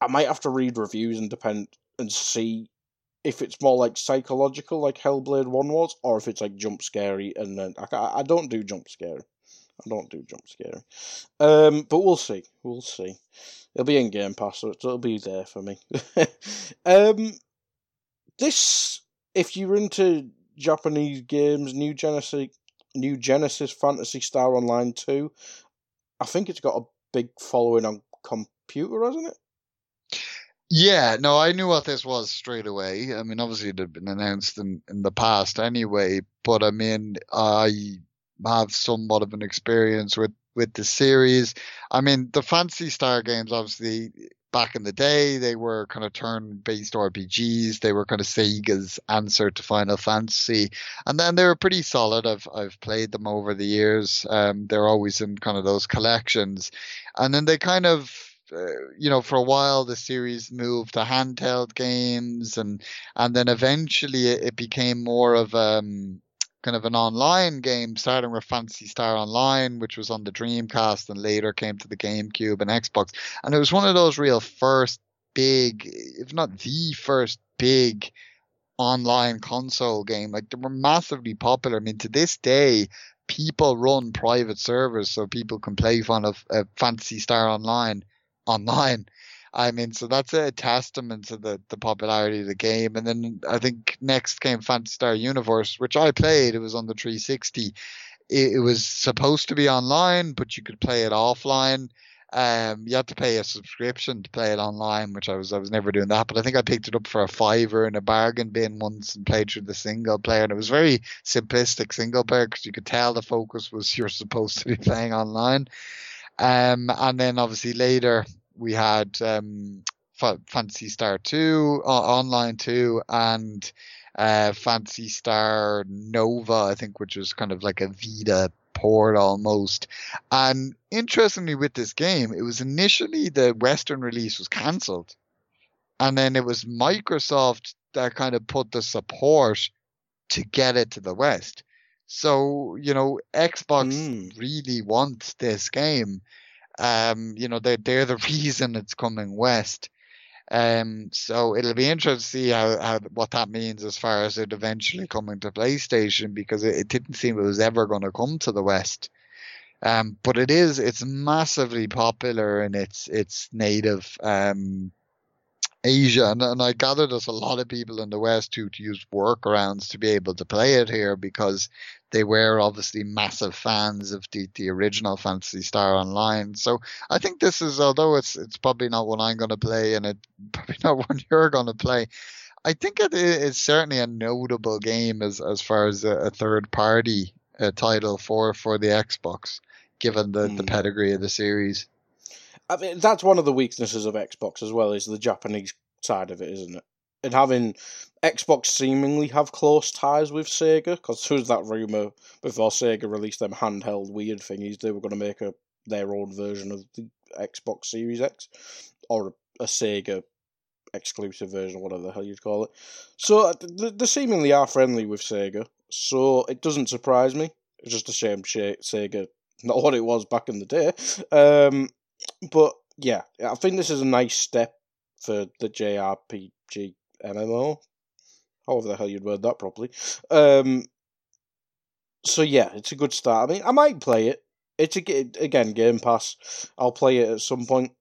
I might have to read reviews and depend and see if it's more like psychological, like Hellblade One was, or if it's like jump scary. And then I, I don't do jump scary. I don't do jump scary. Um, but we'll see. We'll see. It'll be in Game Pass, so it'll be there for me. um, this, if you're into Japanese games, New Genesis, New Genesis Phantasy Star Online 2, I think it's got a big following on computer, hasn't it? Yeah, no, I knew what this was straight away. I mean, obviously it had been announced in, in the past anyway, but I mean, I have somewhat of an experience with with the series. I mean, the Phantasy Star games, obviously, back in the day, they were kind of turn-based RPGs. They were kind of Sega's answer to Final Fantasy, and then they were pretty solid. I've I've played them over the years. Um, they're always in kind of those collections, and then they kind of uh, you know, for a while the series moved to handheld games, and and then eventually it, it became more of um kind of an online game, starting with Phantasy Star Online, which was on the Dreamcast and later came to the GameCube and Xbox. And it was one of those real first big, if not the first big online console game. Like they were massively popular. I mean, to this day, people run private servers so people can play fun of uh, Phantasy Star Online online. I mean, so that's a testament to the, the popularity of the game. And then I think next came Phantasy Star Universe, which I played. It was on the 360. It, it was supposed to be online, but you could play it offline. Um, you had to pay a subscription to play it online, which I was I was never doing that. But I think I picked it up for a fiver in a bargain bin once and played through the single player, and it was very simplistic single player because you could tell the focus was you're supposed to be playing online. Um, and then obviously later we had um, Phantasy Star 2, uh, Online 2, and uh, Phantasy Star Nova, I think, which was kind of like a Vita port almost. And interestingly, with this game, it was initially the Western release was cancelled. And then it was Microsoft that kind of put the support to get it to the West. So, you know, Xbox mm. really wants this game. Um, you know, they're, they're the reason it's coming west. Um, so it'll be interesting to see how, how what that means as far as it eventually coming to PlayStation because it, it didn't seem it was ever going to come to the West. Um, but it is it's massively popular in its its native um, Asia, and, and I gather there's a lot of people in the West who use workarounds to be able to play it here because they were obviously massive fans of the, the original Phantasy Star Online. So I think this is, although it's it's probably not one I'm going to play, and it probably not one you're going to play. I think it is certainly a notable game as as far as a, a third party uh, title for for the Xbox, given the, mm. the hmm. pedigree of the series. I mean, that's one of the weaknesses of Xbox as well, is the Japanese side of it, isn't it? And having Xbox seemingly have close ties with Sega, because there was that rumor before Sega released them handheld weird thingies, they were going to make a their own version of the Xbox Series X, or a, a Sega exclusive version, whatever the hell you'd call it. So uh, they seemingly are friendly with Sega, so it doesn't surprise me. It's just a shame Sega, not what it was back in the day. Um, but yeah, I think this is a nice step for the JRPG MMO. However the hell you'd word that properly. Um, so yeah, it's a good start. I mean, I might play it. It's a, again Game Pass. I'll play it at some point.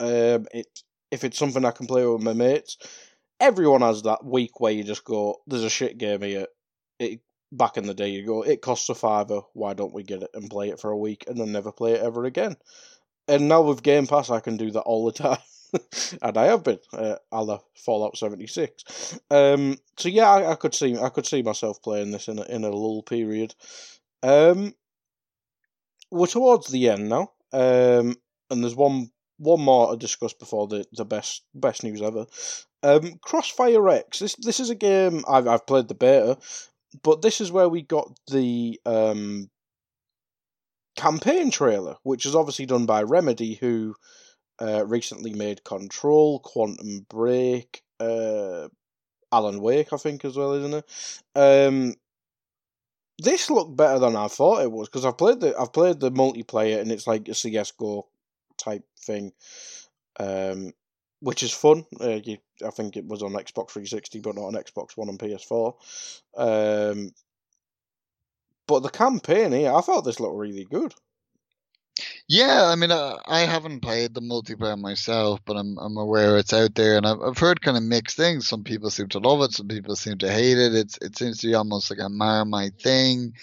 Um, it if it's something I can play with my mates. Everyone has that week where you just go, "There's a shit game here." It back in the day, you go, "It costs a fiver. Why don't we get it and play it for a week and then never play it ever again?" And now with Game Pass, I can do that all the time. and I have been, uh, a Fallout seventy six. Um, so yeah, I, I, could see I could see myself playing this in a, in a lull period. Um, we're towards the end now, um, and there's one one more to discuss before the, the best best news ever. Um, Crossfire X. This this is a game I've I've played the beta, but this is where we got the um campaign trailer, which is obviously done by Remedy, who uh, recently made Control, Quantum Break, uh, Alan Wake, I think, as well, isn't it? Um, this looked better than I thought it was because I've played the I've played the multiplayer and it's like a CS:GO type thing, um, which is fun. Uh, you, I think it was on Xbox 360, but not on Xbox One and PS4. Um, but the campaign here, I thought this looked really good. Yeah, I mean, uh, I haven't played the multiplayer myself, but I'm I'm aware it's out there, and I've I've heard kind of mixed things. Some people seem to love it, some people seem to hate it. It's it seems to be almost like a Marmite thing,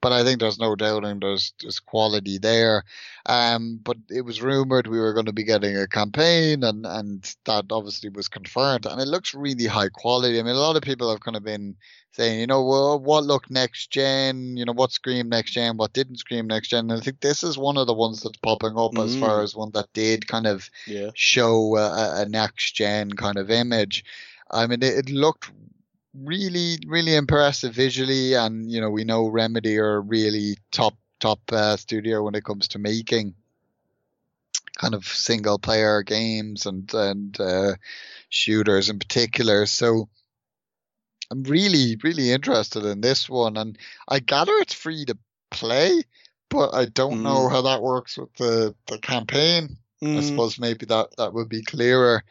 but I think there's no doubting there's there's quality there. Um, but it was rumored we were going to be getting a campaign, and and that obviously was confirmed, and it looks really high quality. I mean, a lot of people have kind of been saying, you know, well, what looked next gen, you know, what screamed next gen, what didn't scream next gen. And I think this is one of the ones that's popping up mm. as far as one that did kind of yeah. show a, a next gen kind of image. I mean, it, it looked really, really impressive visually, and you know, we know Remedy are really top top uh, studio when it comes to making kind of single player games and and uh, shooters in particular. So I'm really, really interested in this one, and I gather it's free to play, but I don't mm. know how that works with the the campaign. Mm. I suppose maybe that that would be clearer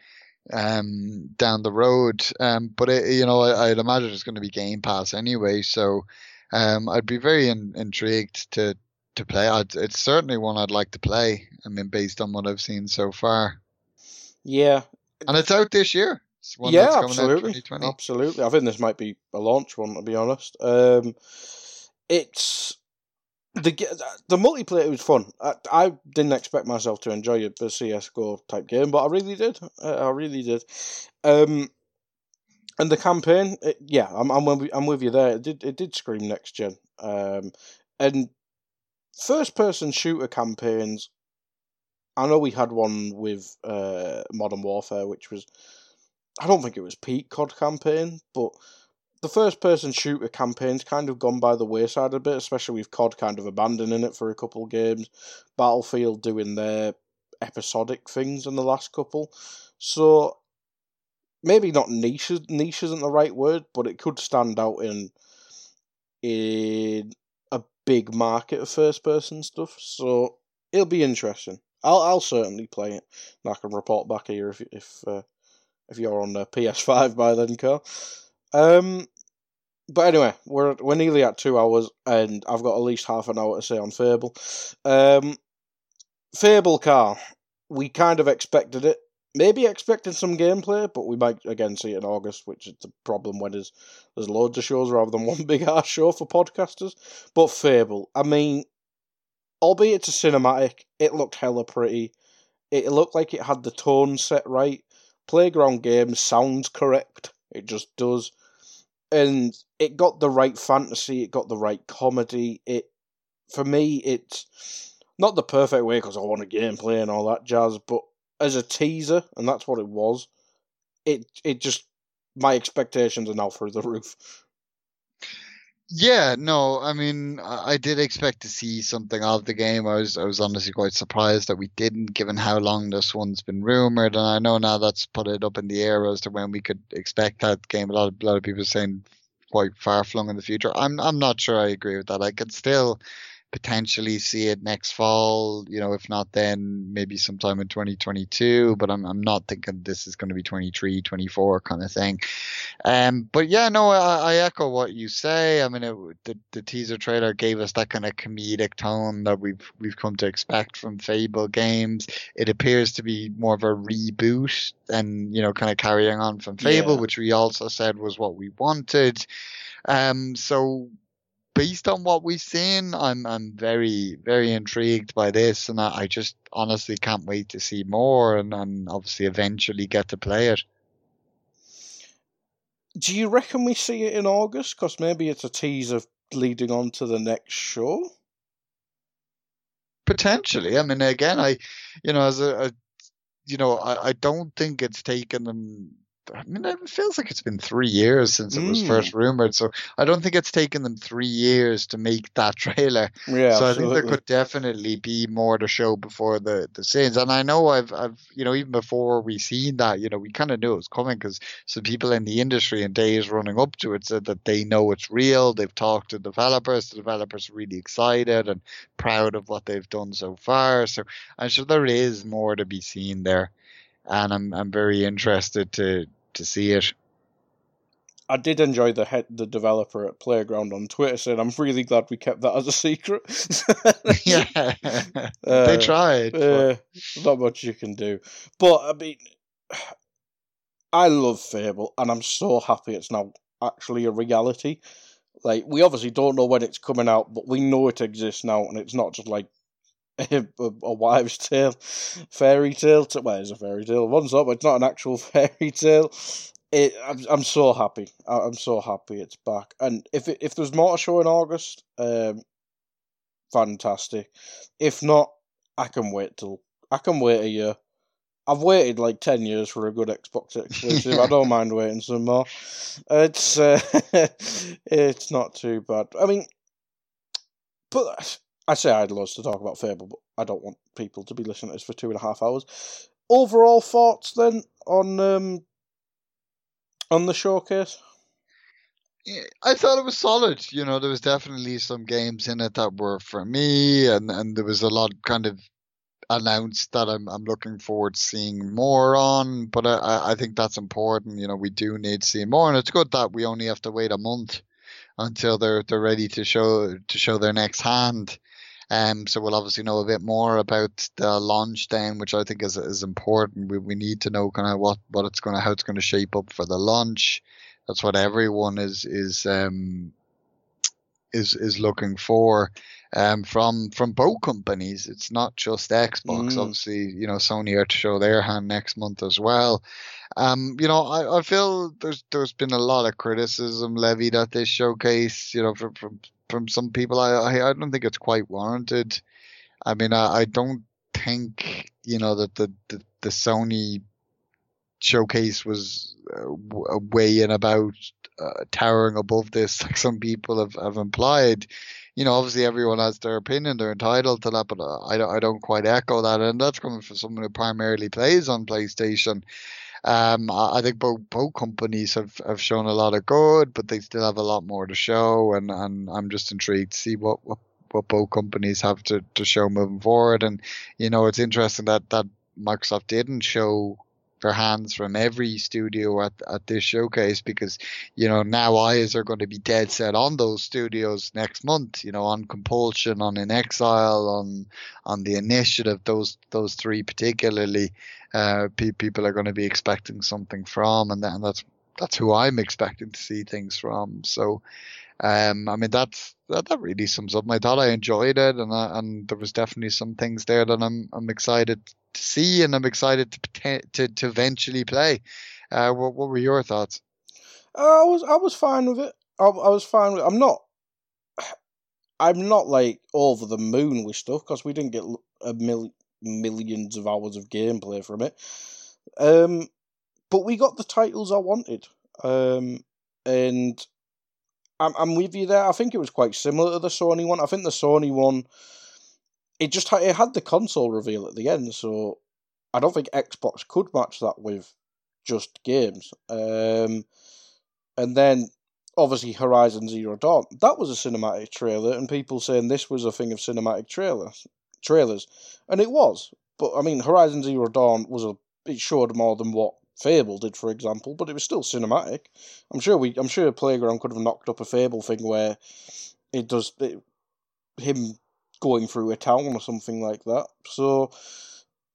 um, down the road. Um, but it, you know, I, would imagine it's going to be Game Pass anyway, so um, I'd be very in, intrigued to to play. I'd, it's certainly one I'd like to play. I mean, based on what I've seen so far. Yeah, and it's out this year yeah, absolutely, absolutely. I think this might be a launch one to be honest. Um, it's the the multiplayer was fun. I, I didn't expect myself to enjoy a, a CS:GO type game, but I really did. I, really did. Um, and the campaign, it, yeah, I'm I'm with, I'm with you there. It did it did scream next gen. Um, and first person shooter campaigns. I know we had one with uh, Modern Warfare, which was I don't think it was peak COD campaign, but the first person shooter campaign's kind of gone by the wayside a bit, especially with COD kind of abandoning it for a couple of games, Battlefield doing their episodic things in the last couple. So maybe not niche niche isn't the right word, but it could stand out in in a big market of first person stuff. So it'll be interesting. I'll I'll certainly play it. And I can report back here if if uh, if you're on the PS5 by then, Carl. Um, but anyway, we're we're nearly at two hours, and I've got at least half an hour to say on Fable. Um, Fable car, we kind of expected it. Maybe expecting some gameplay, but we might again see it in August, which is the problem when there's there's loads of shows rather than one big ass show for podcasters. But Fable, I mean, albeit it's a cinematic, it looked hella pretty. It looked like it had the tone set right. Playground Games sounds correct. It just does. And it got the right fantasy, it got the right comedy. It for me it's not the perfect way because I want a gameplay and all that jazz, but as a teaser, and that's what it was, it it just my expectations are now through the roof. Yeah, no, I mean, I did expect to see something of the game. I was, I was honestly quite surprised that we didn't, given how long this one's been rumored. And I know now that's put it up in the air as to when we could expect that game. A lot of, a lot of people saying quite far flung in the future. I'm, I'm not sure I agree with that. I could still potentially see it next fall. You know, if not then, maybe sometime in 2022. But I'm I'm not thinking this is going to be 23, 24 kind of thing. Um, but yeah, no, I, I echo what you say. I mean, it, the the teaser trailer gave us that kind of comedic tone that we've we've come to expect from Fable games. It appears to be more of a reboot and you know, kind of carrying on from Fable, yeah. which we also said was what we wanted. Um, so based on what we've seen, I'm I'm very very intrigued by this, and I, I just honestly can't wait to see more, and, and obviously eventually get to play it. Do you reckon we see it in August? Because maybe it's a teaser leading on to the next show. Potentially, I mean, again, I, you know, as a, a you know, I, I don't think it's taken them I mean, it feels like it's been three years since it was Mm. first rumored. So I don't think it's taken them three years to make that trailer. Yeah, so I think there could definitely be more to show before the the scenes. And I know I've I've you know even before we seen that, you know, we kind of knew it was coming because some people in the industry and days running up to it said that they know it's real. They've talked to developers. The developers are really excited and proud of what they've done so far. So I'm sure there is more to be seen there, and I'm I'm very interested to to see it. I did enjoy the head, the developer at Playground on Twitter said, "I'm really glad we kept that as a secret." yeah, Uh, they tried. Uh, not much you can do. But I mean, I love Fable, and I'm so happy it's now actually a reality. Like we obviously don't know when it's coming out, but we know it exists now, and it's not just like a, a wives' tale, fairy tale. To, well, it's a fairy tale. One's up, but it's not an actual fairy tale. It, I'm, I'm so happy. I'm so happy it's back. And if it, if there's more to show in August, um, fantastic. If not, I can wait till I can wait a year. I've waited like ten years for a good Xbox exclusive. I don't mind waiting some more. It's uh, it's not too bad. I mean, but I say I had loads to talk about Fable, but I don't want people to be listening to this for two and a half hours. Overall thoughts then on um on the showcase? I thought it was solid. You know, there was definitely some games in it that were for me, and, and there was a lot kind of announced that I'm I'm looking forward to seeing more on. But I, I- think that's important. You know, we do need to see more, and it's good that we only have to wait a month until they're they're ready to show to show their next hand. Um, so we'll obviously know a bit more about the launch then, which I think is is important. We we need to know kind of what what it's gonna how it's gonna shape up for the launch. That's what everyone is is um is is looking for um from from both companies. It's not just Xbox. Mm. Obviously, you know, Sony are to show their hand next month as well. Um, you know, I, I feel there's there's been a lot of criticism levied at this showcase, you know, from from, from some people. I, I I don't think it's quite warranted. I mean, I, I don't think you know that the, the the Sony showcase was uh, way in about uh, towering above this, like some people have, have implied. You know, obviously everyone has their opinion; they're entitled to that, but uh, I don't, I don't quite echo that, and that's coming from someone who primarily plays on PlayStation. Um, I, I think both both companies have, have shown a lot of good, but they still have a lot more to show, and, and I'm just intrigued to see what, what, what both companies have to, to show moving forward. And you know, it's interesting that that Microsoft didn't show their hands from every studio at, at this showcase because you know now eyes are going to be dead set on those studios next month you know on compulsion on inXile on on the initiative those those three particularly uh pe- people are going to be expecting something from and, that, and that's that's who i'm expecting to see things from so um, I mean that's that, that really sums up. I thought I enjoyed it, and I, and there was definitely some things there that I'm I'm excited to see, and I'm excited to to to eventually play. Uh, what what were your thoughts? I was I was fine with it. I, I was fine with. It. I'm not. I'm not like over the moon with stuff because we didn't get a mil- millions of hours of gameplay from it. Um, but we got the titles I wanted. Um, and I'm I'm with you there. I think it was quite similar to the Sony one. I think the Sony one, it just had, it had the console reveal at the end, so I don't think Xbox could match that with just games. Um, and then obviously Horizon Zero Dawn. That was a cinematic trailer, and people saying this was a thing of cinematic trailers, trailers, and it was. But I mean, Horizon Zero Dawn was a it showed more than what Fable did, for example, but it was still cinematic. I'm sure we, I'm sure Playground could have knocked up a Fable thing where it does it, him going through a town or something like that. So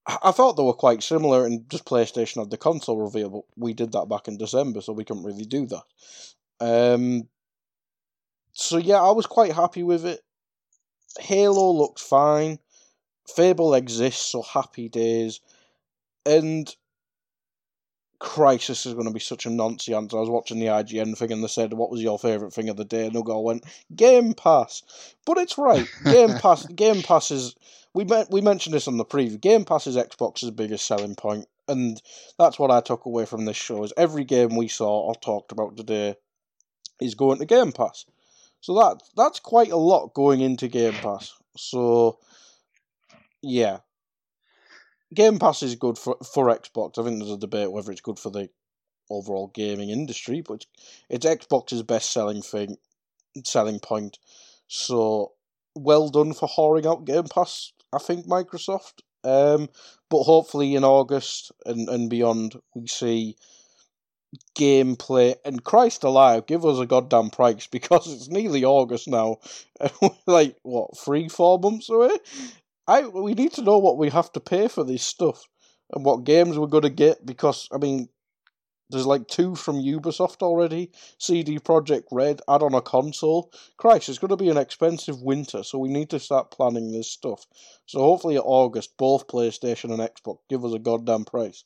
I thought they were quite similar, and just PlayStation had the console reveal, but we did that back in December, so we couldn't really do that. Um, so yeah, I was quite happy with it. Halo looked fine. Fable exists, so happy days. And Crisis is going to be such a nonsense answer. I was watching the IGN thing and they said, What was your favourite thing of the day? And Ugo went, Game Pass. But it's right. Game Pass Game Pass is we met, we mentioned this on the preview. Game Pass is Xbox's biggest selling point, and that's what I took away from this show. Is every game we saw or talked about today is going to Game Pass. So that that's quite a lot going into Game Pass. So yeah, Game Pass is good for for Xbox. I think there's a debate whether it's good for the overall gaming industry, but it's, Xbox's best selling thing, selling point. So well done for whoring out Game Pass. I think Microsoft. Um, but hopefully in August and, and beyond, we see gameplay. And Christ alive, give us a goddamn price because it's nearly August now. like what, three, four months away? I we need to know what we have to pay for this stuff and what games we're gonna get because I mean there's like two from Ubisoft already. CD Projekt Red add on a console. Christ, it's going to be an expensive winter, so we need to start planning this stuff. So hopefully, August, both PlayStation and Xbox give us a goddamn price.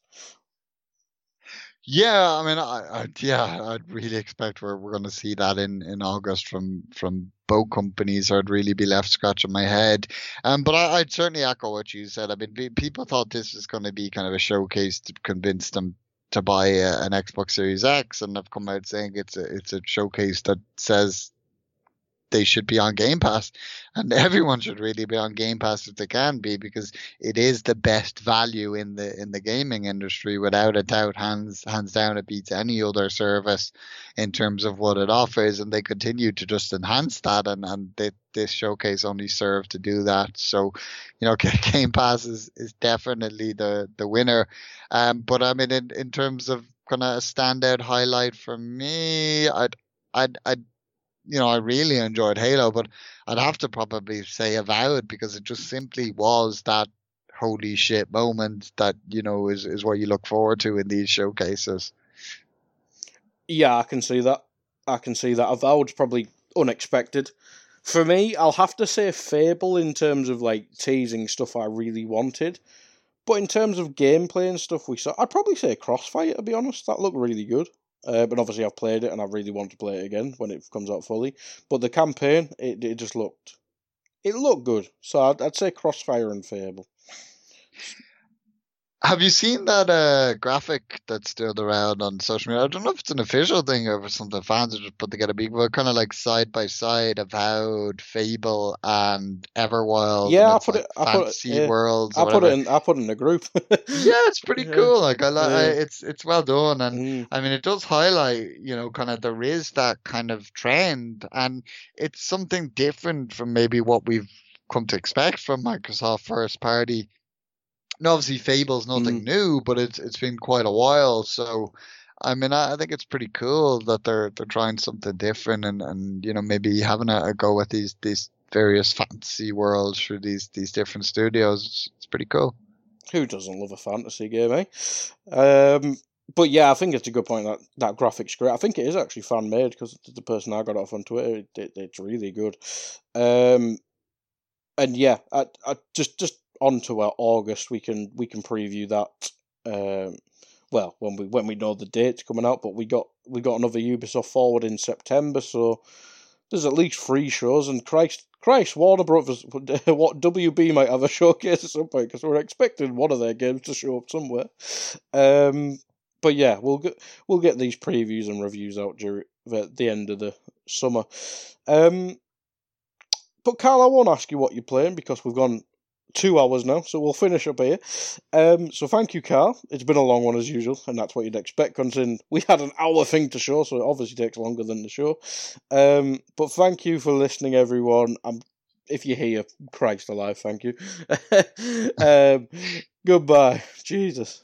Yeah, I mean, I, I yeah, I'd really expect we're we're going to see that in in August from from both companies. I'd really be left scratching my head. Um, but I, would certainly echo what you said. I mean, people thought this was going to be kind of a showcase to convince them to buy a, an Xbox Series X, and have come out saying it's a it's a showcase that says they should be on Game Pass, and everyone should really be on Game Pass if they can be, because it is the best value in the in the gaming industry without a doubt. Hands hands down, it beats any other service in terms of what it offers, and they continue to just enhance that, and and they, this showcase only served to do that. So, you know, Game Pass is is definitely the the winner. Um, but I mean, in in terms of kind of a standout highlight for me, I'd I'd I'd you know, I really enjoyed Halo, but I'd have to probably say Avowed because it just simply was that holy shit moment that, you know, is, is what you look forward to in these showcases. Yeah, I can see that. I can see that. Avowed's probably unexpected. For me, I'll have to say Fable in terms of like teasing stuff I really wanted. But in terms of gameplay and stuff we saw, I'd probably say Crossfire to be honest. That looked really good. Uh, but obviously, I've played it and I really want to play it again when it comes out fully. But the campaign, it, it just looked, it looked good. So I'd, I'd say Crossfire and Fable. Have you seen that uh, graphic that's still around on social media? I don't know if it's an official thing or something fans have just put together. But kind of like side by side, Avowed, Fable, and Everwild. Yeah, and I put like it. I put it. Yeah. Worlds. I put it in. I put it in a group. yeah, it's pretty Yeah. cool. Like I like, Yeah. it's it's well done, and Mm. I mean, it does highlight, you know, kind of there is that kind of trend, and it's something different from maybe what we've come to expect from Microsoft first party. And obviously, Fable's nothing new, but it's it's been quite a while. So, I mean, I, I think it's pretty cool that they're they're trying something different, and, and you know maybe having a, a go at these these various fantasy worlds through these these different studios. It's, it's pretty cool. Who doesn't love a fantasy game, eh? Um, but yeah, I think it's a good point that that graphics great. I think it is actually fan made because the person I got off on Twitter, it, it, it's really good. Um, and yeah, I, I just just on to our August, we can we can preview that. Um, well, when we when we know the date's coming out, but we got we got another Ubisoft forward in September, so there's at least three shows. And Christ, Christ, Warner Brothers, what WB might have a showcase at some point because we're expecting one of their games to show up somewhere. Um, but yeah, we'll get we'll get these previews and reviews out during the, the end of the summer. Um, but Carl, I won't ask you what you're playing because we've gone two hours now, so we'll finish up here. Um, so thank you, Carl. It's been a long one as usual, and that's what you'd expect considering we had an hour thing to show, so it obviously takes longer than the show. Um, but thank you for listening, everyone. I'm, if you're here, Christ alive, thank you. um, goodbye. Jesus.